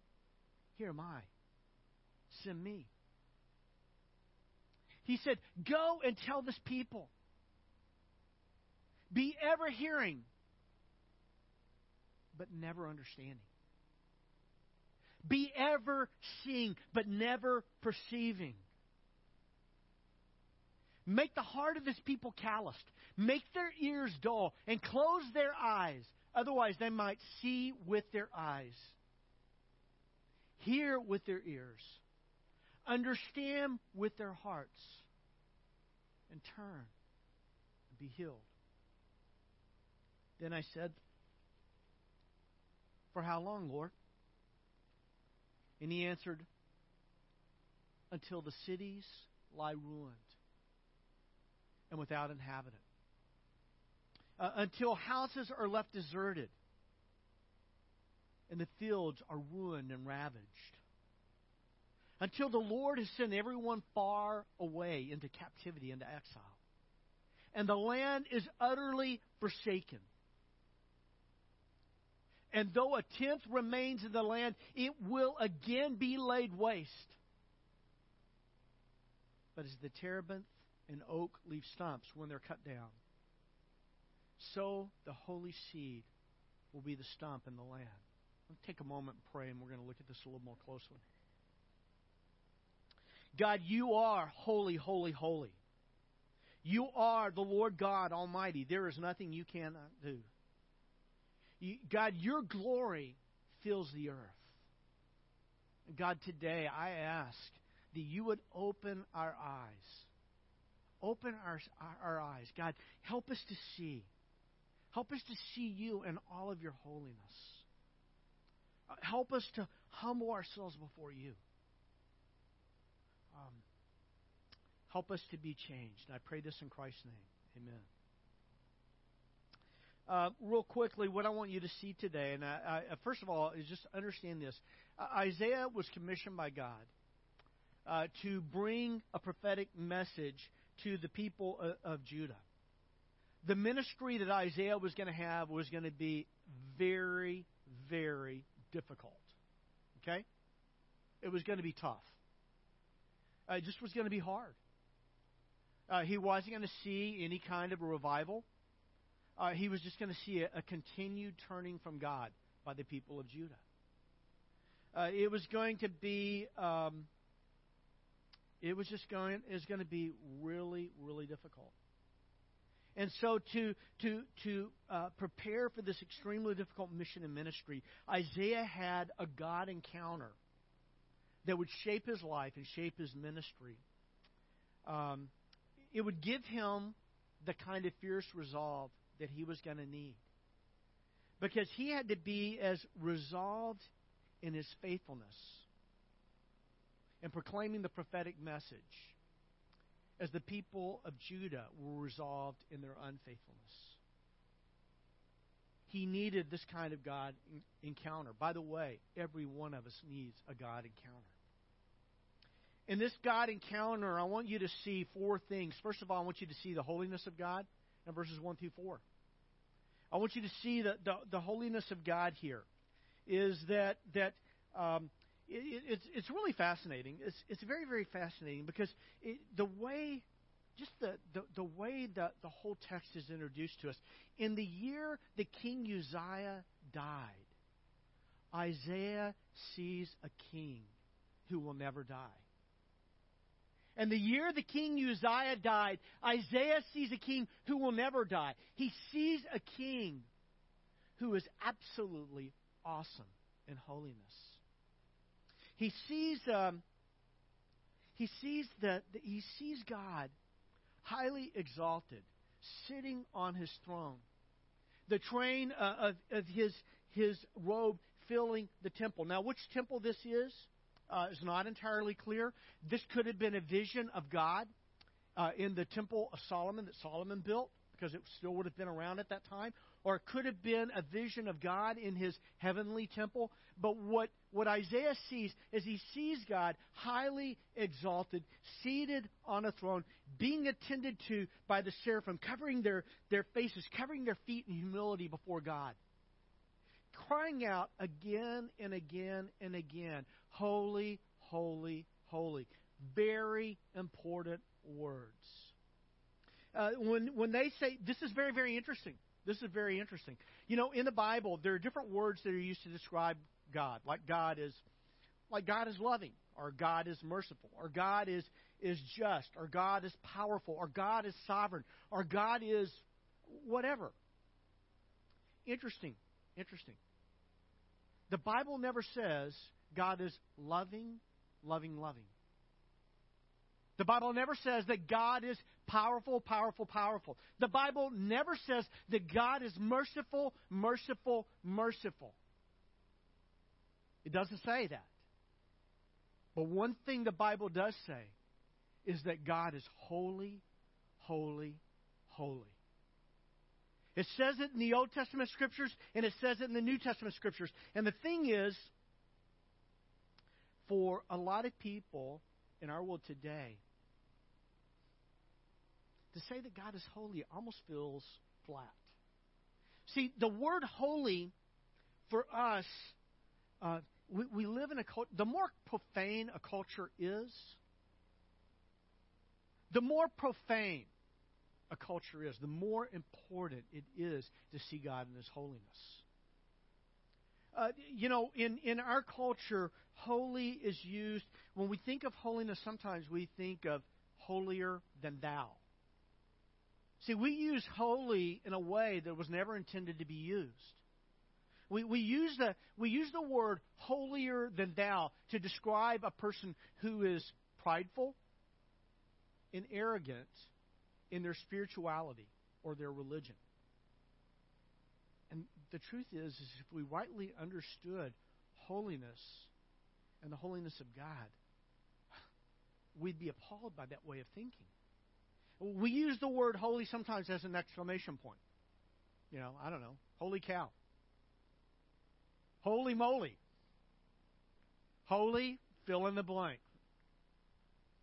here am I. Send me. He said, Go and tell this people. Be ever hearing, but never understanding. Be ever seeing, but never perceiving. Make the heart of this people calloused. Make their ears dull and close their eyes. Otherwise, they might see with their eyes hear with their ears, understand with their hearts, and turn and be healed. Then I said, For how long, Lord? And he answered, Until the cities lie ruined and without inhabitant. Uh, until houses are left deserted and the fields are ruined and ravaged. Until the Lord has sent everyone far away into captivity, into exile. And the land is utterly forsaken. And though a tenth remains in the land, it will again be laid waste. But as the terebinth and oak leave stumps when they're cut down, so the holy seed will be the stump in the land. Take a moment and pray, and we're going to look at this a little more closely. God, you are holy, holy, holy. You are the Lord God Almighty. There is nothing you cannot do. God, your glory fills the earth. God, today I ask that you would open our eyes. Open our, our, our eyes. God, help us to see. Help us to see you in all of your holiness. Uh, help us to humble ourselves before you. Um, help us to be changed. I pray this in Christ's name. Amen. Uh, real quickly, what I want you to see today, and I, I, first of all, is just understand this. Uh, Isaiah was commissioned by God uh, to bring a prophetic message to the people of, of Judah. The ministry that Isaiah was going to have was going to be very, very difficult. Okay? It was going to be tough. Uh, it just was going to be hard. Uh, he wasn't going to see any kind of a revival uh, he was just going to see a, a, continued turning from God by the people of Judah. Uh, it was going to be, um, it was just going is going to be really, really difficult. And so, to to to uh, prepare for this extremely difficult mission and ministry, Isaiah had a God encounter that would shape his life and shape his ministry. Um, it would give him the kind of fierce resolve that he was going to need. Because he had to be as resolved in his faithfulness and proclaiming the prophetic message as the people of Judah were resolved in their unfaithfulness. He needed this kind of God encounter. By the way, every one of us needs a God encounter. In this God encounter, I want you to see four things. First of all, I want you to see the holiness of God in verses 1 through 4. I want you to see the, the, the holiness of God here is that, that um, it, it's, it's really fascinating. It's, it's very, very fascinating because it, the way, just the, the, the way that the whole text is introduced to us. In the year that King Uzziah died, Isaiah sees a king who will never die. And the year the king Uzziah died, Isaiah sees a king who will never die. He sees a king who is absolutely awesome in holiness. He sees, um, he sees that he sees God highly exalted, sitting on his throne. The train uh, of, of his his robe filling the temple. Now, which temple this is? uh, is not entirely clear. This could have been a vision of God uh, in the temple of Solomon that Solomon built, because it still would have been around at that time. Or it could have been a vision of God in his heavenly temple. But what, what Isaiah sees is he sees God highly exalted, seated on a throne, being attended to by the seraphim, covering their, their faces, covering their feet in humility before God crying out again and again and again, Holy, holy, holy. Very important words. Uh, when, when they say, this is very, very interesting. This is very interesting. You know, in the Bible, there are different words that are used to describe God. Like God is, like God is loving, or God is merciful, or God is, is just, or God is powerful, or God is sovereign, or God is whatever. Interesting. Interesting. The Bible never says God is loving, loving, loving. The Bible never says that God is powerful, powerful, powerful. The Bible never says that God is merciful, merciful, merciful. It doesn't say that. But one thing the Bible does say is that God is holy, holy, holy. It says it in the Old Testament scriptures, and it says it in the New Testament scriptures. And the thing is, for a lot of people in our world today, to say that God is holy almost feels flat. See, the word holy for us, uh, we, we live in a culture, the more profane a culture is, the more profane a culture is, the more important it is to see God in His holiness. Uh, you know, in, in our culture, holy is used, when we think of holiness, sometimes we think of holier than thou. See, we use holy in a way that was never intended to be used. We, we, use the, we use the word holier than thou to describe a person who is prideful and arrogant in their spirituality or their religion. And the truth is, is if we rightly understood holiness and the holiness of God, we'd be appalled by that way of thinking. We use the word holy sometimes as an exclamation point. You know, I don't know, holy cow. Holy moly. Holy, fill in the blank.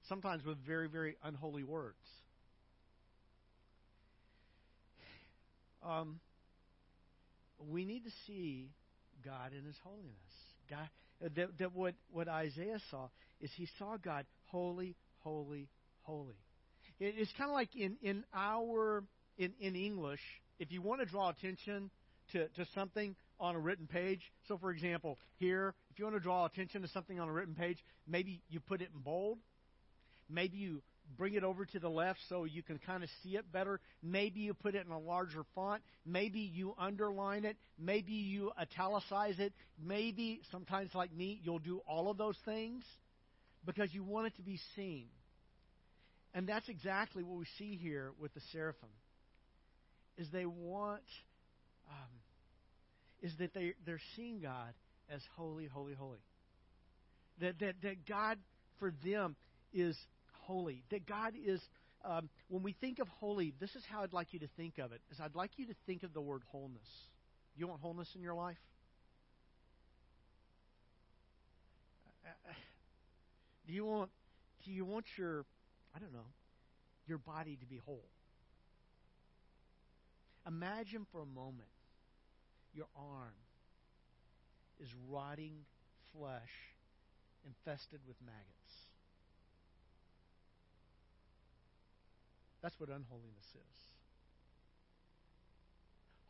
Sometimes with very, very unholy words. Um, we need to see God in His holiness. God, that, that what, what Isaiah saw is he saw God holy, holy, holy. It, it's kind of like in, in our in, in English, if you want to draw attention to, to something on a written page. So, for example, here, if you want to draw attention to something on a written page, maybe you put it in bold. Maybe you bring it over to the left so you can kind of see it better. Maybe you put it in a larger font. Maybe you underline it. Maybe you italicize it. Maybe, sometimes like me, you'll do all of those things because you want it to be seen. And that's exactly what we see here with the seraphim. Is they want, um, is that they they're seeing God as holy, holy, holy. That that that God for them is holy. That God is, um, when we think of holy, this is how I'd like you to think of it. Is I'd like you to think of the word wholeness. You want wholeness in your life? Do you want? Do you want your, I don't know, your body to be whole? Imagine for a moment your arm is rotting flesh infested with maggots. That's what unholiness is.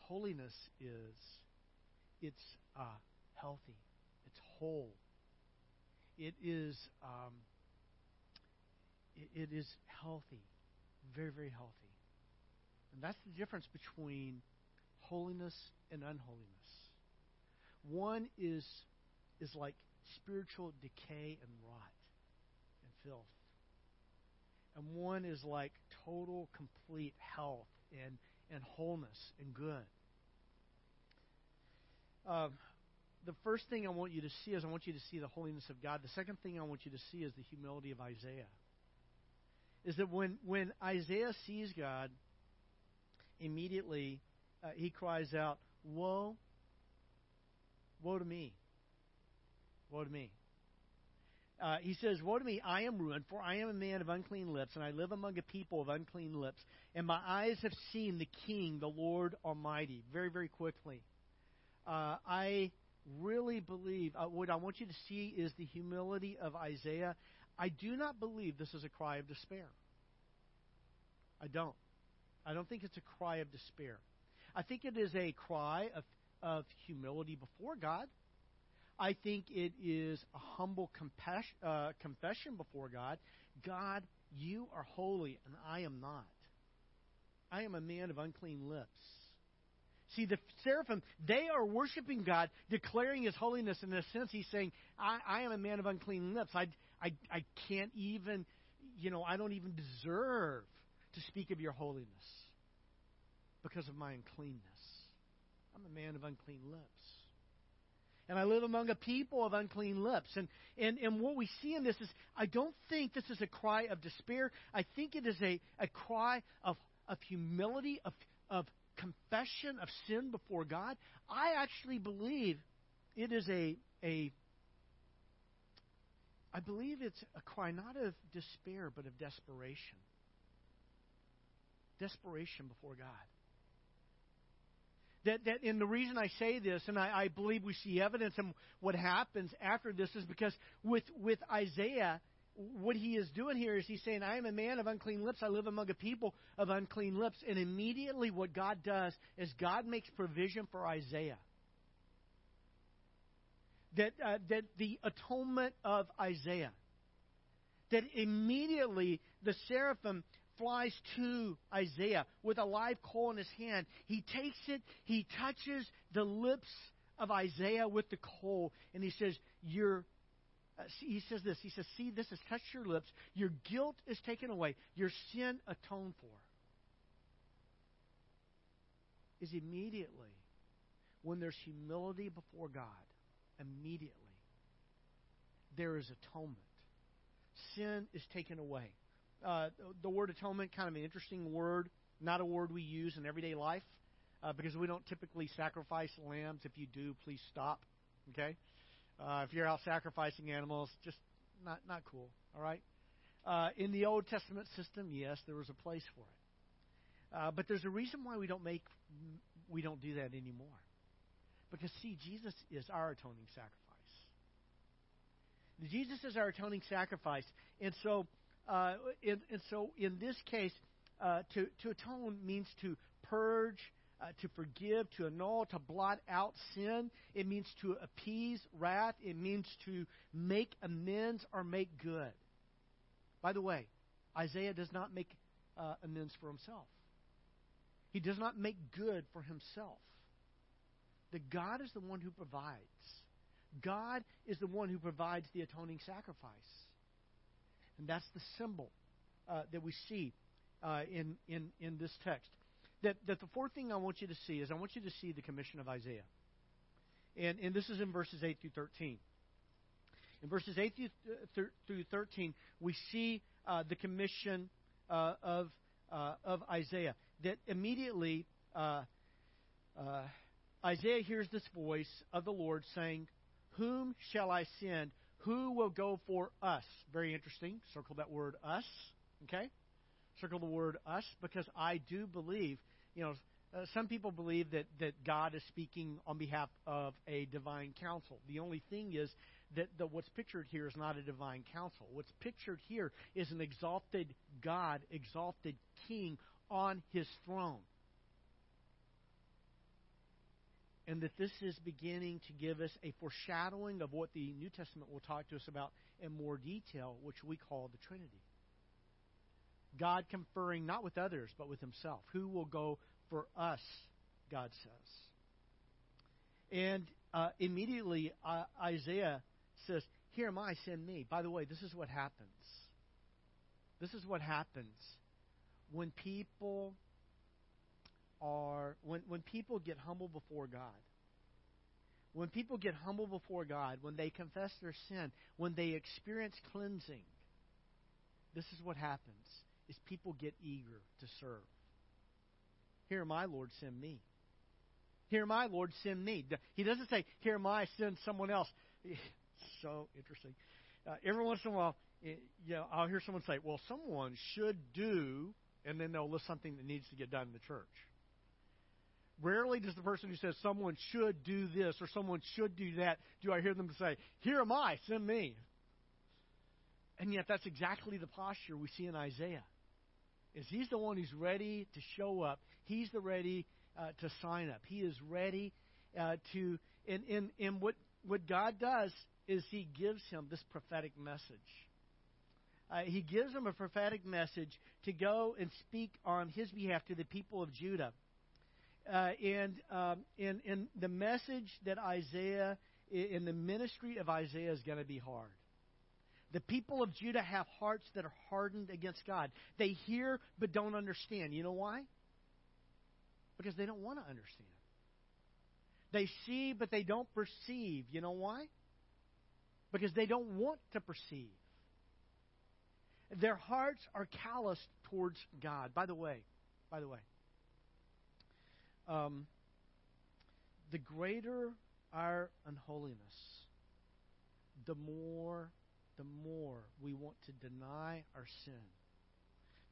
Holiness is it's uh, healthy, it's whole, it is um, it, it is healthy, very very healthy, and that's the difference between holiness and unholiness. One is is like spiritual decay and rot and filth and one is like total, complete health and, and wholeness and good. Um, the first thing I want you to see is I want you to see the holiness of God. The second thing I want you to see is the humility of Isaiah. Is that when, when Isaiah sees God, immediately uh, he cries out, Woe, woe to me. Woe to me. Uh, he says, Woe to me, I am ruined, for I am a man of unclean lips, and I live among a people of unclean lips. And my eyes have seen the King, the Lord Almighty. Very, very quickly. Uh, I really believe, uh, what I want you to see is the humility of Isaiah. I do not believe this is a cry of despair. I don't. I don't think it's a cry of despair. I think it is a cry of, of humility before God. I think it is a humble compassion, uh, confession before God. God, you are holy, and I am not. I am a man of unclean lips. See, the seraphim, they are worshiping God, declaring His holiness. In a sense, He's saying, I, I am a man of unclean lips. I, I, I can't even, you know, I don't even deserve to speak of your holiness because of my uncleanness. I'm a man of unclean lips and I live among a people of unclean lips. And, and, and what we see in this is, I don't think this is a cry of despair. I think it is a, a cry of, of humility, of, of confession of sin before God. I actually believe it is a, a I believe it's a cry not of despair, but of desperation. Desperation before God That, that, and the reason I say this, and I, I believe we see evidence in what happens after this, is because with, with Isaiah, what he is doing here is he's saying, I am a man of unclean lips. I live among a people of unclean lips. And immediately what God does is God makes provision for Isaiah. That, uh, that the atonement of Isaiah. That immediately the seraphim flies to Isaiah with a live coal in his hand. He takes it, he touches the lips of Isaiah with the coal, and he says, Your uh, he says this. He says, See, this has touched your lips. Your guilt is taken away. Your sin atoned for. Is immediately when there's humility before God, immediately there is atonement. Sin is taken away. Uh, the word atonement, kind of an interesting word, not a word we use in everyday life uh, because we don't typically sacrifice lambs. If you do, please stop. Okay? Uh, if you're out sacrificing animals, just not not cool. All right. Uh, in the Old Testament system, yes, there was a place for it, uh, but there's a reason why we don't make we don't do that anymore. Because see, Jesus is our atoning sacrifice. Jesus is our atoning sacrifice, and so uh, and, and so in this case, uh, to to atone means to purge uh, to forgive, to annul, to blot out sin. It means to appease wrath. It means to make amends or make good. By the way, Isaiah does not make uh, amends for himself. He does not make good for himself. That God is the one who provides. God is the one who provides the atoning sacrifice. And that's the symbol uh, that we see uh, in, in, in this text that, that the fourth thing I want you to see is I want you to see the commission of Isaiah. And, and this is in verses 8 through 13. In verses 8 through 13, we see uh, the commission uh, of, uh, of Isaiah. That immediately uh, uh, Isaiah hears this voice of the Lord saying, Whom shall I send? Who will go for us? Very interesting. Circle that word us. Okay? circle the word us because I do believe, you know, uh, some people believe that, that God is speaking on behalf of a divine council. The only thing is that the, what's pictured here is not a divine council. What's pictured here is an exalted God, exalted king on his throne. And that this is beginning to give us a foreshadowing of what the New Testament will talk to us about in more detail, which we call the Trinity. God conferring not with others, but with himself. Who will go for us, God says. And uh, immediately uh, Isaiah says, Here am I, send me. By the way, this is what happens. This is what happens when people are when when people get humble before God. When people get humble before God, when they confess their sin, when they experience cleansing, this is what happens is people get eager to serve. Here am I, Lord, send me. Here am I, Lord, send me. He doesn't say, Here am I, send someone else. so interesting. Uh, every once in a while, eh, you know, I'll hear someone say, Well, someone should do, and then they'll list something that needs to get done in the church. Rarely does the person who says someone should do this or someone should do that, do I hear them say, Here am I, send me. And yet, that's exactly the posture we see in Isaiah is he's the one who's ready to show up. He's the ready uh, to sign up. He is ready uh, to. And, and, and what, what God does is He gives him this prophetic message. Uh, he gives him a prophetic message to go and speak on his behalf to the people of Judah. Uh, and, um, and, and the message that Isaiah, in the ministry of Isaiah, is going to be hard. The people of Judah have hearts that are hardened against God. They hear but don't understand. You know why? Because they don't want to understand. They see but they don't perceive. You know why? Because they don't want to perceive. Their hearts are calloused towards God. By the way, by the way, um, the greater our unholiness, the more the more we want to deny our sin.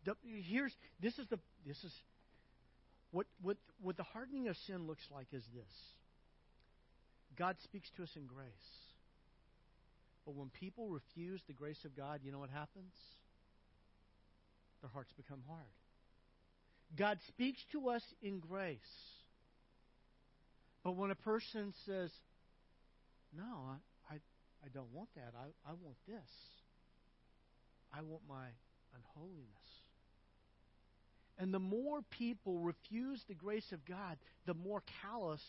The, here's this is the this is What, what, what the hardening of sin looks like is this God speaks to us in grace. But when people refuse the grace of God, you know what happens? Their hearts become hard. God speaks to us in grace. But when a person says, No, I, I, I don't want that, I, I want this, I want my unholiness. And the more people refuse the grace of God, the more calloused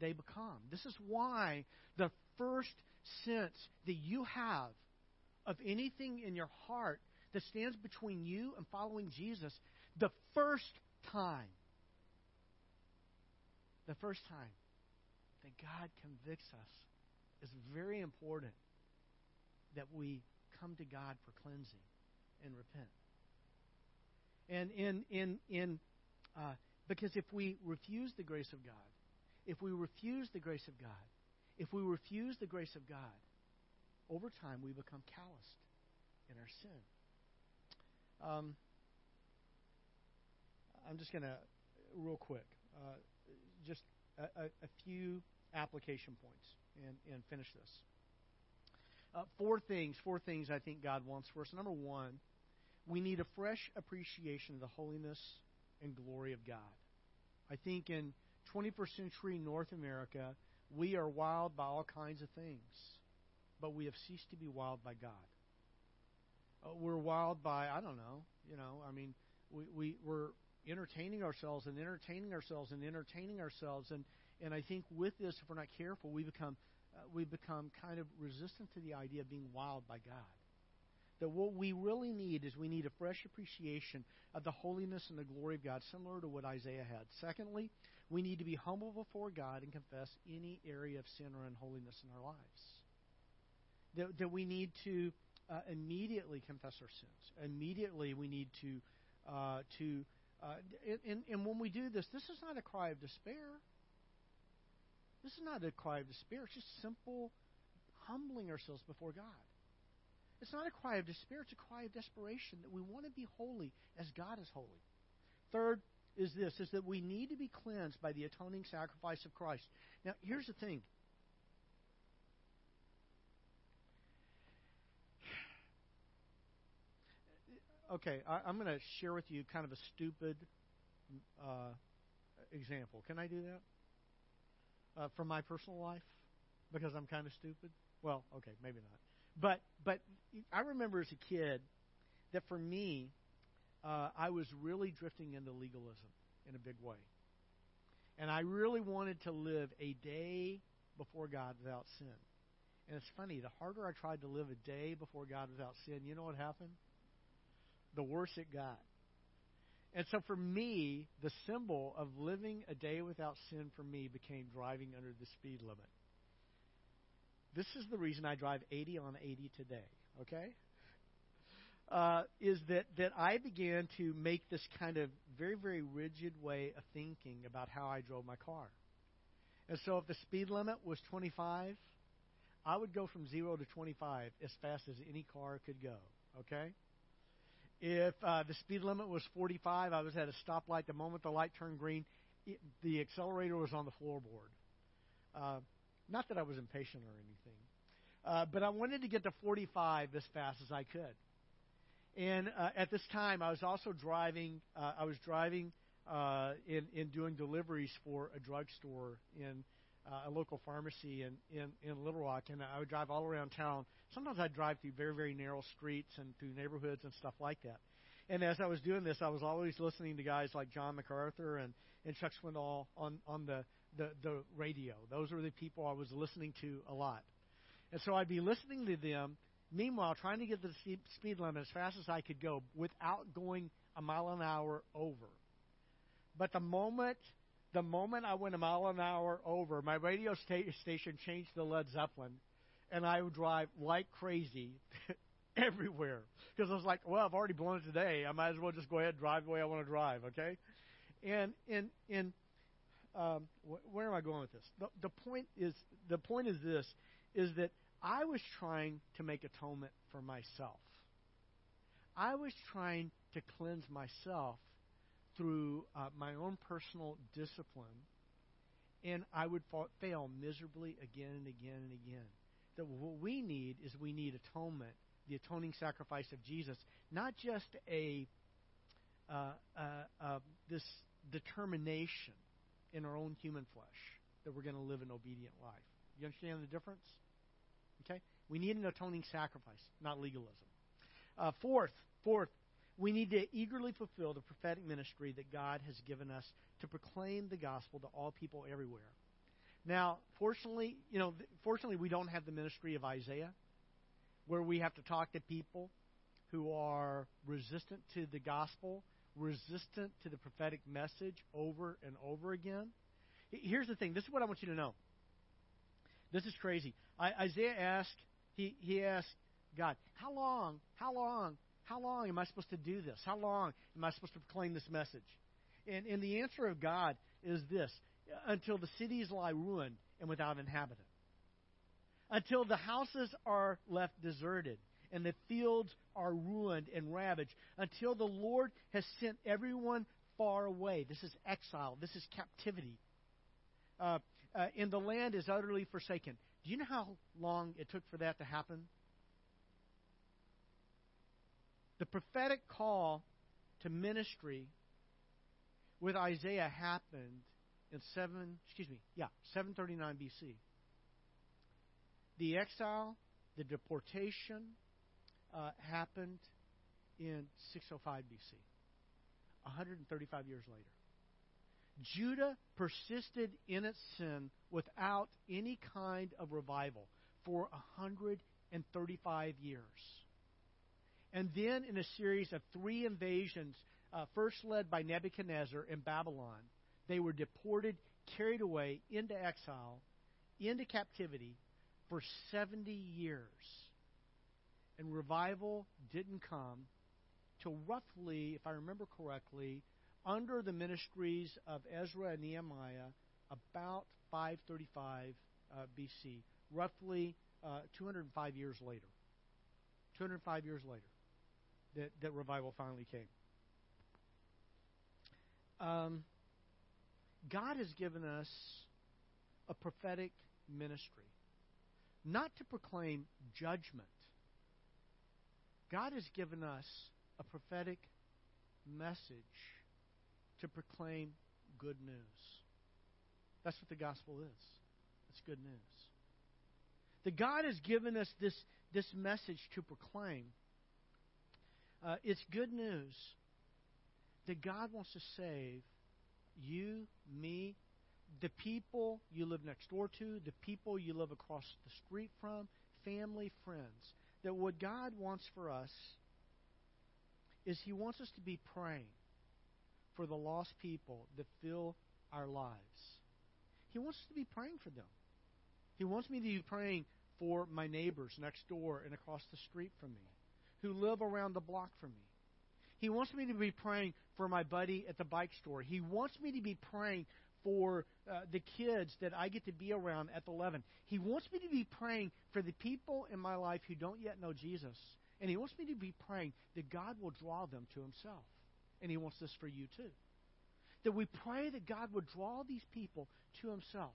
they become. This is why the first sense that you have of anything in your heart that stands between you and following Jesus, the first time, the first time that God convicts us is very important that we come to God for cleansing and repent. And in in in uh, because if we refuse the grace of God, if we refuse the grace of God, if we refuse the grace of God, over time we become calloused in our sin. Um, I'm just going to, real quick, uh, just a, a, a, few application points and, and finish this. Uh, four things, four things I think God wants for us. Number one, we need a fresh appreciation of the holiness and glory of God. I think in 21st century North America, we are wild by all kinds of things, but we have ceased to be wild by God. Uh, we're wild by, I don't know, you know, I mean, we, we, we're entertaining ourselves and entertaining ourselves and entertaining ourselves. And, and I think with this, if we're not careful, we become, uh, we become kind of resistant to the idea of being wild by God that what we really need is we need a fresh appreciation of the holiness and the glory of God, similar to what Isaiah had. Secondly, we need to be humble before God and confess any area of sin or unholiness in our lives. That, that we need to uh, immediately confess our sins. Immediately, we need to uh, to uh, and, and when we do this, this is not a cry of despair. This is not a cry of despair. It's just simple humbling ourselves before God. It's not a cry of despair, it's a cry of desperation that we want to be holy as God is holy. Third is this is that we need to be cleansed by the atoning sacrifice of Christ. Now, here's the thing. Okay, I, am going to share with you kind of a stupid uh, example. Can I do that? Uh, from my personal life? Because I'm kind of stupid? Well, okay, maybe not. But but I remember as a kid that for me, uh, I was really drifting into legalism in a big way, and I really wanted to live a day before God without sin. And it's funny, the harder I tried to live a day before God without sin, you know what happened? The worse it got. And so for me, the symbol of living a day without sin for me became driving under the speed limit. This is the reason I drive 80 on 80 today, okay? Uh, is that, that I began to make this kind of very, very rigid way of thinking about how I drove my car. And so if the speed limit was 25, I would go from 0 to 25 as fast as any car could go, okay? If uh, the speed limit was 45, I was at a stoplight. The moment the light turned green, it, the accelerator was on the floorboard. Uh, not that I was impatient or anything, uh, but I wanted to get to 45 as fast as I could. And uh, at this time, I was also driving. Uh, I was driving uh, in in doing deliveries for a drugstore in uh, a local pharmacy in, in in Little Rock, and I would drive all around town. Sometimes I'd drive through very very narrow streets and through neighborhoods and stuff like that. And as I was doing this, I was always listening to guys like John MacArthur and, and Chuck Swindoll on, on the the, the radio. Those were the people I was listening to a lot. And so I'd be listening to them, meanwhile, trying to get the speed limit as fast as I could go without going a mile an hour over. But the moment the moment I went a mile an hour over, my radio sta- station changed to Led Zeppelin, and I would drive like crazy everywhere because I was like, well, I've already blown it today. I might as well just go ahead and drive the way I want to drive. Okay, and and and um, wh- where am I going with this? The, the point is the point is this: is that I was trying to make atonement for myself. I was trying to cleanse myself through uh, my own personal discipline, and I would fa- fail miserably again and again and again. That what we need is we need atonement, the atoning sacrifice of Jesus, not just a uh, uh, uh, this determination in our own human flesh that we're going to live an obedient life. You understand the difference? Okay, we need an atoning sacrifice, not legalism. Uh, fourth, fourth, we need to eagerly fulfill the prophetic ministry that God has given us to proclaim the gospel to all people everywhere. Now, fortunately, you know, fortunately, we don't have the ministry of Isaiah, where we have to talk to people who are resistant to the gospel, resistant to the prophetic message over and over again. Here's the thing. This is what I want you to know. This is crazy. I, Isaiah asked, he, he asked God, how long, how long how long am I supposed to do this? How long am I supposed to proclaim this message? And, and the answer of God is this until the cities lie ruined and without inhabitant, until the houses are left deserted and the fields are ruined and ravaged, until the Lord has sent everyone far away. This is exile, this is captivity. Uh, uh, and the land is utterly forsaken. Do you know how long it took for that to happen? The prophetic call to ministry with Isaiah happened in 7 excuse me, yeah, 739 BC. The exile, the deportation uh, happened in 605 BC. 135 years later. Judah persisted in its sin without any kind of revival for 135 years. And then in a series of three invasions, uh, first led by Nebuchadnezzar in Babylon, they were deported, carried away into exile, into captivity for 70 years. And revival didn't come till roughly, if I remember correctly, under the ministries of Ezra and Nehemiah, about 535 uh, BC, roughly uh, 205 years later. 205 years later that, that revival finally came. Um, God has given us a prophetic ministry, not to proclaim judgment. God has given us a prophetic message to proclaim good news. That's what the gospel is. It's good news. That God has given us this, this message to proclaim uh, it's good news that God wants to save you, me, the people you live next door to, the people you live across the street from, family, friends. That what God wants for us is He wants us to be praying for the lost people that fill our lives. He wants us to be praying for them. He wants me to be praying for my neighbors next door and across the street from me who live around the block from me. He wants me to be praying for my buddy at the bike store. He wants me to be praying for uh, the kids that I get to be around at the 11. He wants me to be praying for the people in my life who don't yet know Jesus. And He wants me to be praying that God will draw them to Himself. And He wants this for you too. That we pray that God would draw these people to Himself.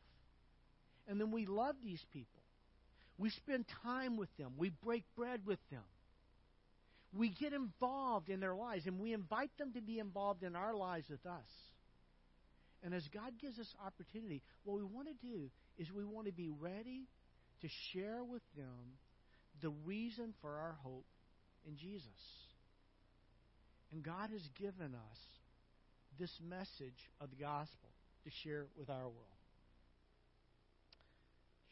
And then we love these people. We spend time with them. We break bread with them we get involved in their lives and we invite them to be involved in our lives with us. And as God gives us opportunity, what we want to do is we want to be ready to share with them the reason for our hope in Jesus. And God has given us this message of the gospel to share with our world.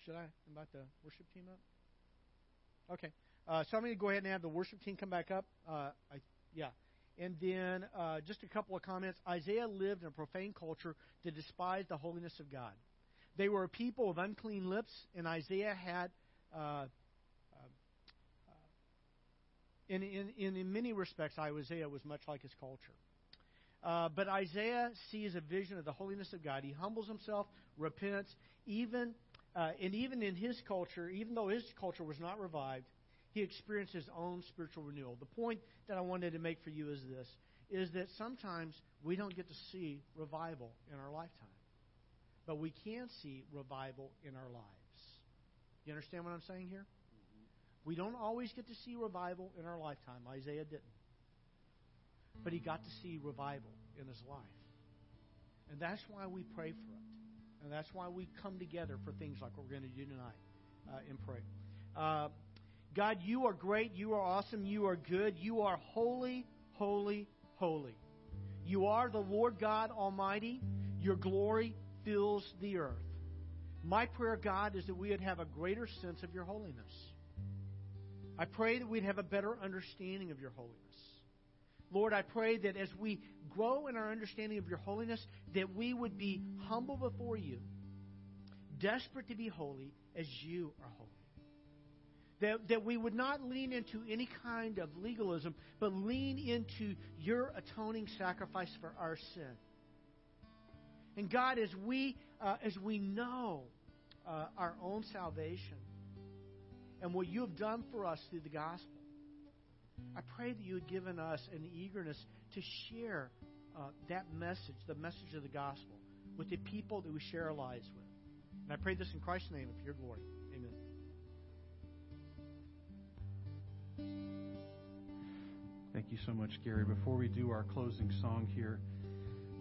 Should I invite the worship team up? Okay. Uh, so I'm going to go ahead and have the worship team come back up. Uh, I, yeah. And then uh, just a couple of comments. Isaiah lived in a profane culture that despised the holiness of God. They were a people of unclean lips, and Isaiah had, uh, uh, uh, in, in, in, in many respects, Isaiah was much like his culture. Uh, but Isaiah sees a vision of the holiness of God. He humbles himself, repents, even uh, and even in his culture, even though his culture was not revived, he experienced his own spiritual renewal. The point that I wanted to make for you is this is that sometimes we don't get to see revival in our lifetime. But we can see revival in our lives. You understand what I'm saying here? We don't always get to see revival in our lifetime. Isaiah didn't. But he got to see revival in his life. And that's why we pray for it. And that's why we come together for things like what we're going to do tonight uh, and pray. Uh, God, you are great. You are awesome. You are good. You are holy, holy, holy. You are the Lord God Almighty. Your glory fills the earth. My prayer, God, is that we would have a greater sense of your holiness. I pray that we'd have a better understanding of your holiness. Lord, I pray that as we grow in our understanding of your holiness, that we would be humble before you, desperate to be holy as you are holy. That, that we would not lean into any kind of legalism, but lean into your atoning sacrifice for our sin. And God, as we, uh, as we know uh, our own salvation and what you have done for us through the gospel, I pray that you had given us an eagerness to share uh, that message, the message of the gospel, with the people that we share our lives with. And I pray this in Christ's name for your glory. Thank you so much, Gary. Before we do our closing song here,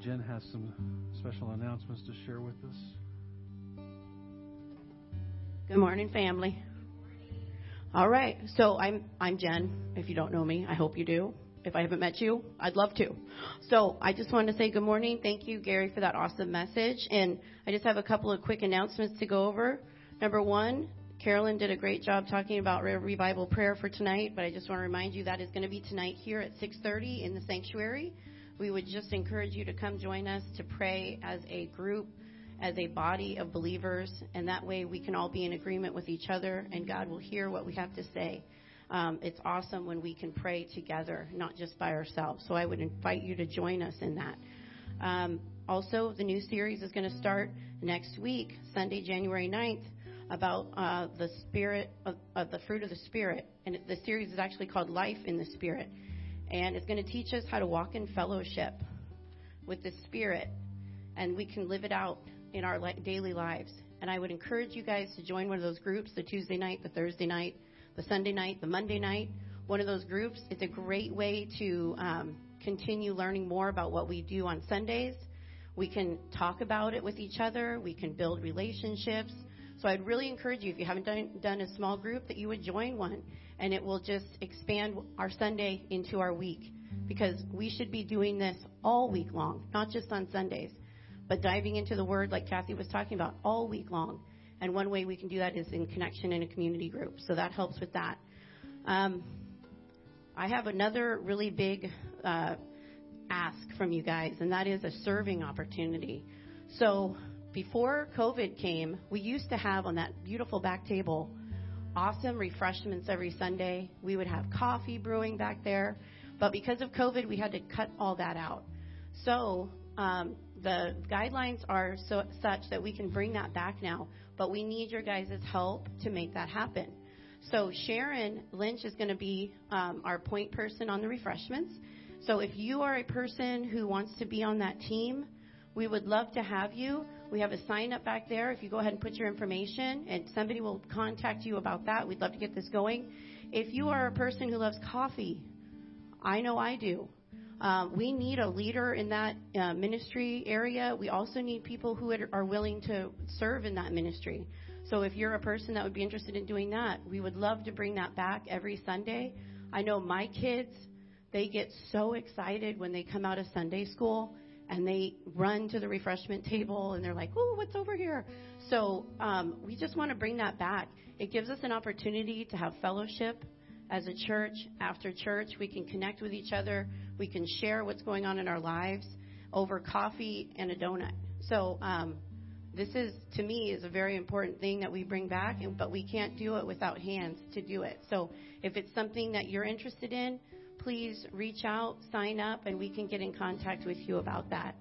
Jen has some special announcements to share with us. Good morning, family. All right, so I'm I'm Jen. If you don't know me, I hope you do. If I haven't met you, I'd love to. So I just wanted to say good morning. Thank you, Gary, for that awesome message. And I just have a couple of quick announcements to go over. Number one, Carolyn did a great job talking about revival prayer for tonight, but I just want to remind you that is going to be tonight here at 6:30 in the sanctuary. We would just encourage you to come join us to pray as a group as a body of believers, and that way we can all be in agreement with each other, and God will hear what we have to say. Um, it's awesome when we can pray together, not just by ourselves. So I would invite you to join us in that. Um, also, the new series is going to start next week, Sunday, January 9th, about uh, the spirit of, the fruit of the spirit, and the series is actually called Life in the Spirit, and it's going to teach us how to walk in fellowship with the Spirit, and we can live it out in our daily lives. And I would encourage you guys to join one of those groups the Tuesday night, the Thursday night, the Sunday night, the Monday night. One of those groups. It's a great way to um, continue learning more about what we do on Sundays. We can talk about it with each other. We can build relationships. So I'd really encourage you, if you haven't done, done a small group, that you would join one. And it will just expand our Sunday into our week. Because we should be doing this all week long, not just on Sundays but diving into the Word, like Kathy was talking about, all week long. And one way we can do that is in connection in a community group. So that helps with that. Um, I have another really big uh, ask from you guys, and that is a serving opportunity. So before COVID came, we used to have on that beautiful back table awesome refreshments every Sunday. We would have coffee brewing back there. But because of COVID, we had to cut all that out. So um, the guidelines are so, such that we can bring that back now, but we need your guys' help to make that happen. So Sharon Lynch is going to be um, our point person on the refreshments. So if you are a person who wants to be on that team, we would love to have you. We have a sign up back there. If you go ahead and put your information, and somebody will contact you about that. We'd love to get this going. If you are a person who loves coffee, I know I do. Uh, we need a leader in that uh, ministry area. We also need people who are willing to serve in that ministry. So if you're a person that would be interested in doing that, we would love to bring that back every Sunday. I know my kids, they get so excited when they come out of Sunday school and they run to the refreshment table and they're like, "Oh, what's over here?" So um, we just want to bring that back. It gives us an opportunity to have fellowship as a church. After church, we can connect with each other. We can share what's going on in our lives over coffee and a donut. So, um, this is, to me, is a very important thing that we bring back, but we can't do it without hands to do it. So, if it's something that you're interested in, please reach out, sign up, and we can get in contact with you about that.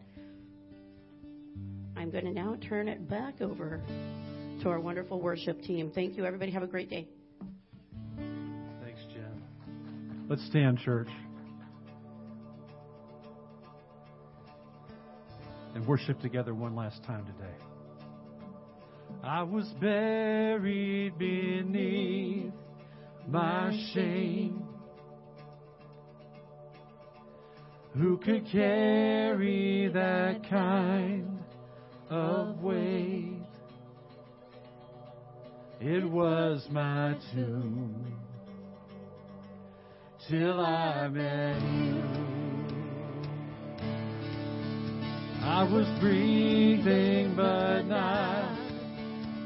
I'm going to now turn it back over to our wonderful worship team. Thank you, everybody. Have a great day. Thanks, Jen. Let's stand, church. and worship together one last time today. I was buried beneath my shame. Who could carry that kind of weight? It was my tomb till I met you. I was breathing but not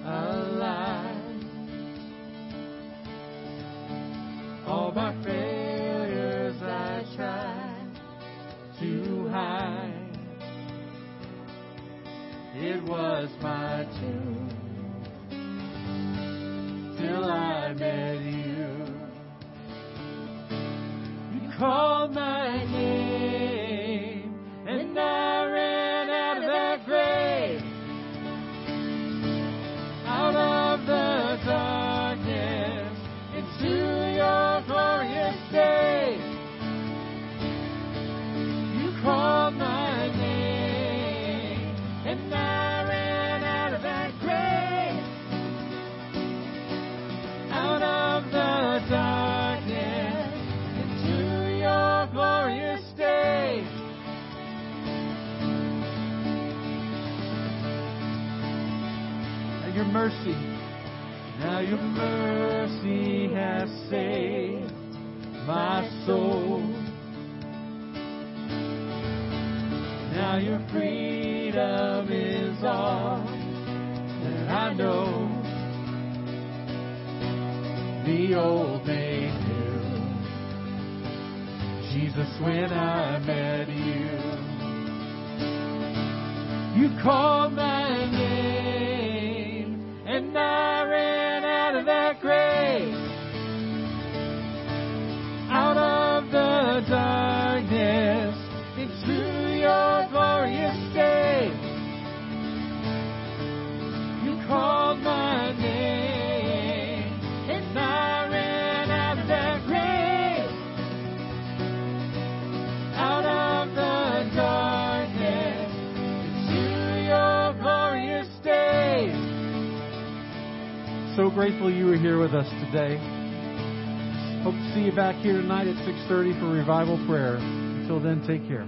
alive. Was my tomb till I met you. You called mercy, now your mercy has saved my soul. Now your freedom is all that I know. The old made new. Jesus, when I met you, you called my grateful you were here with us today. Hope to see you back here tonight at 6:30 for revival prayer. Until then, take care.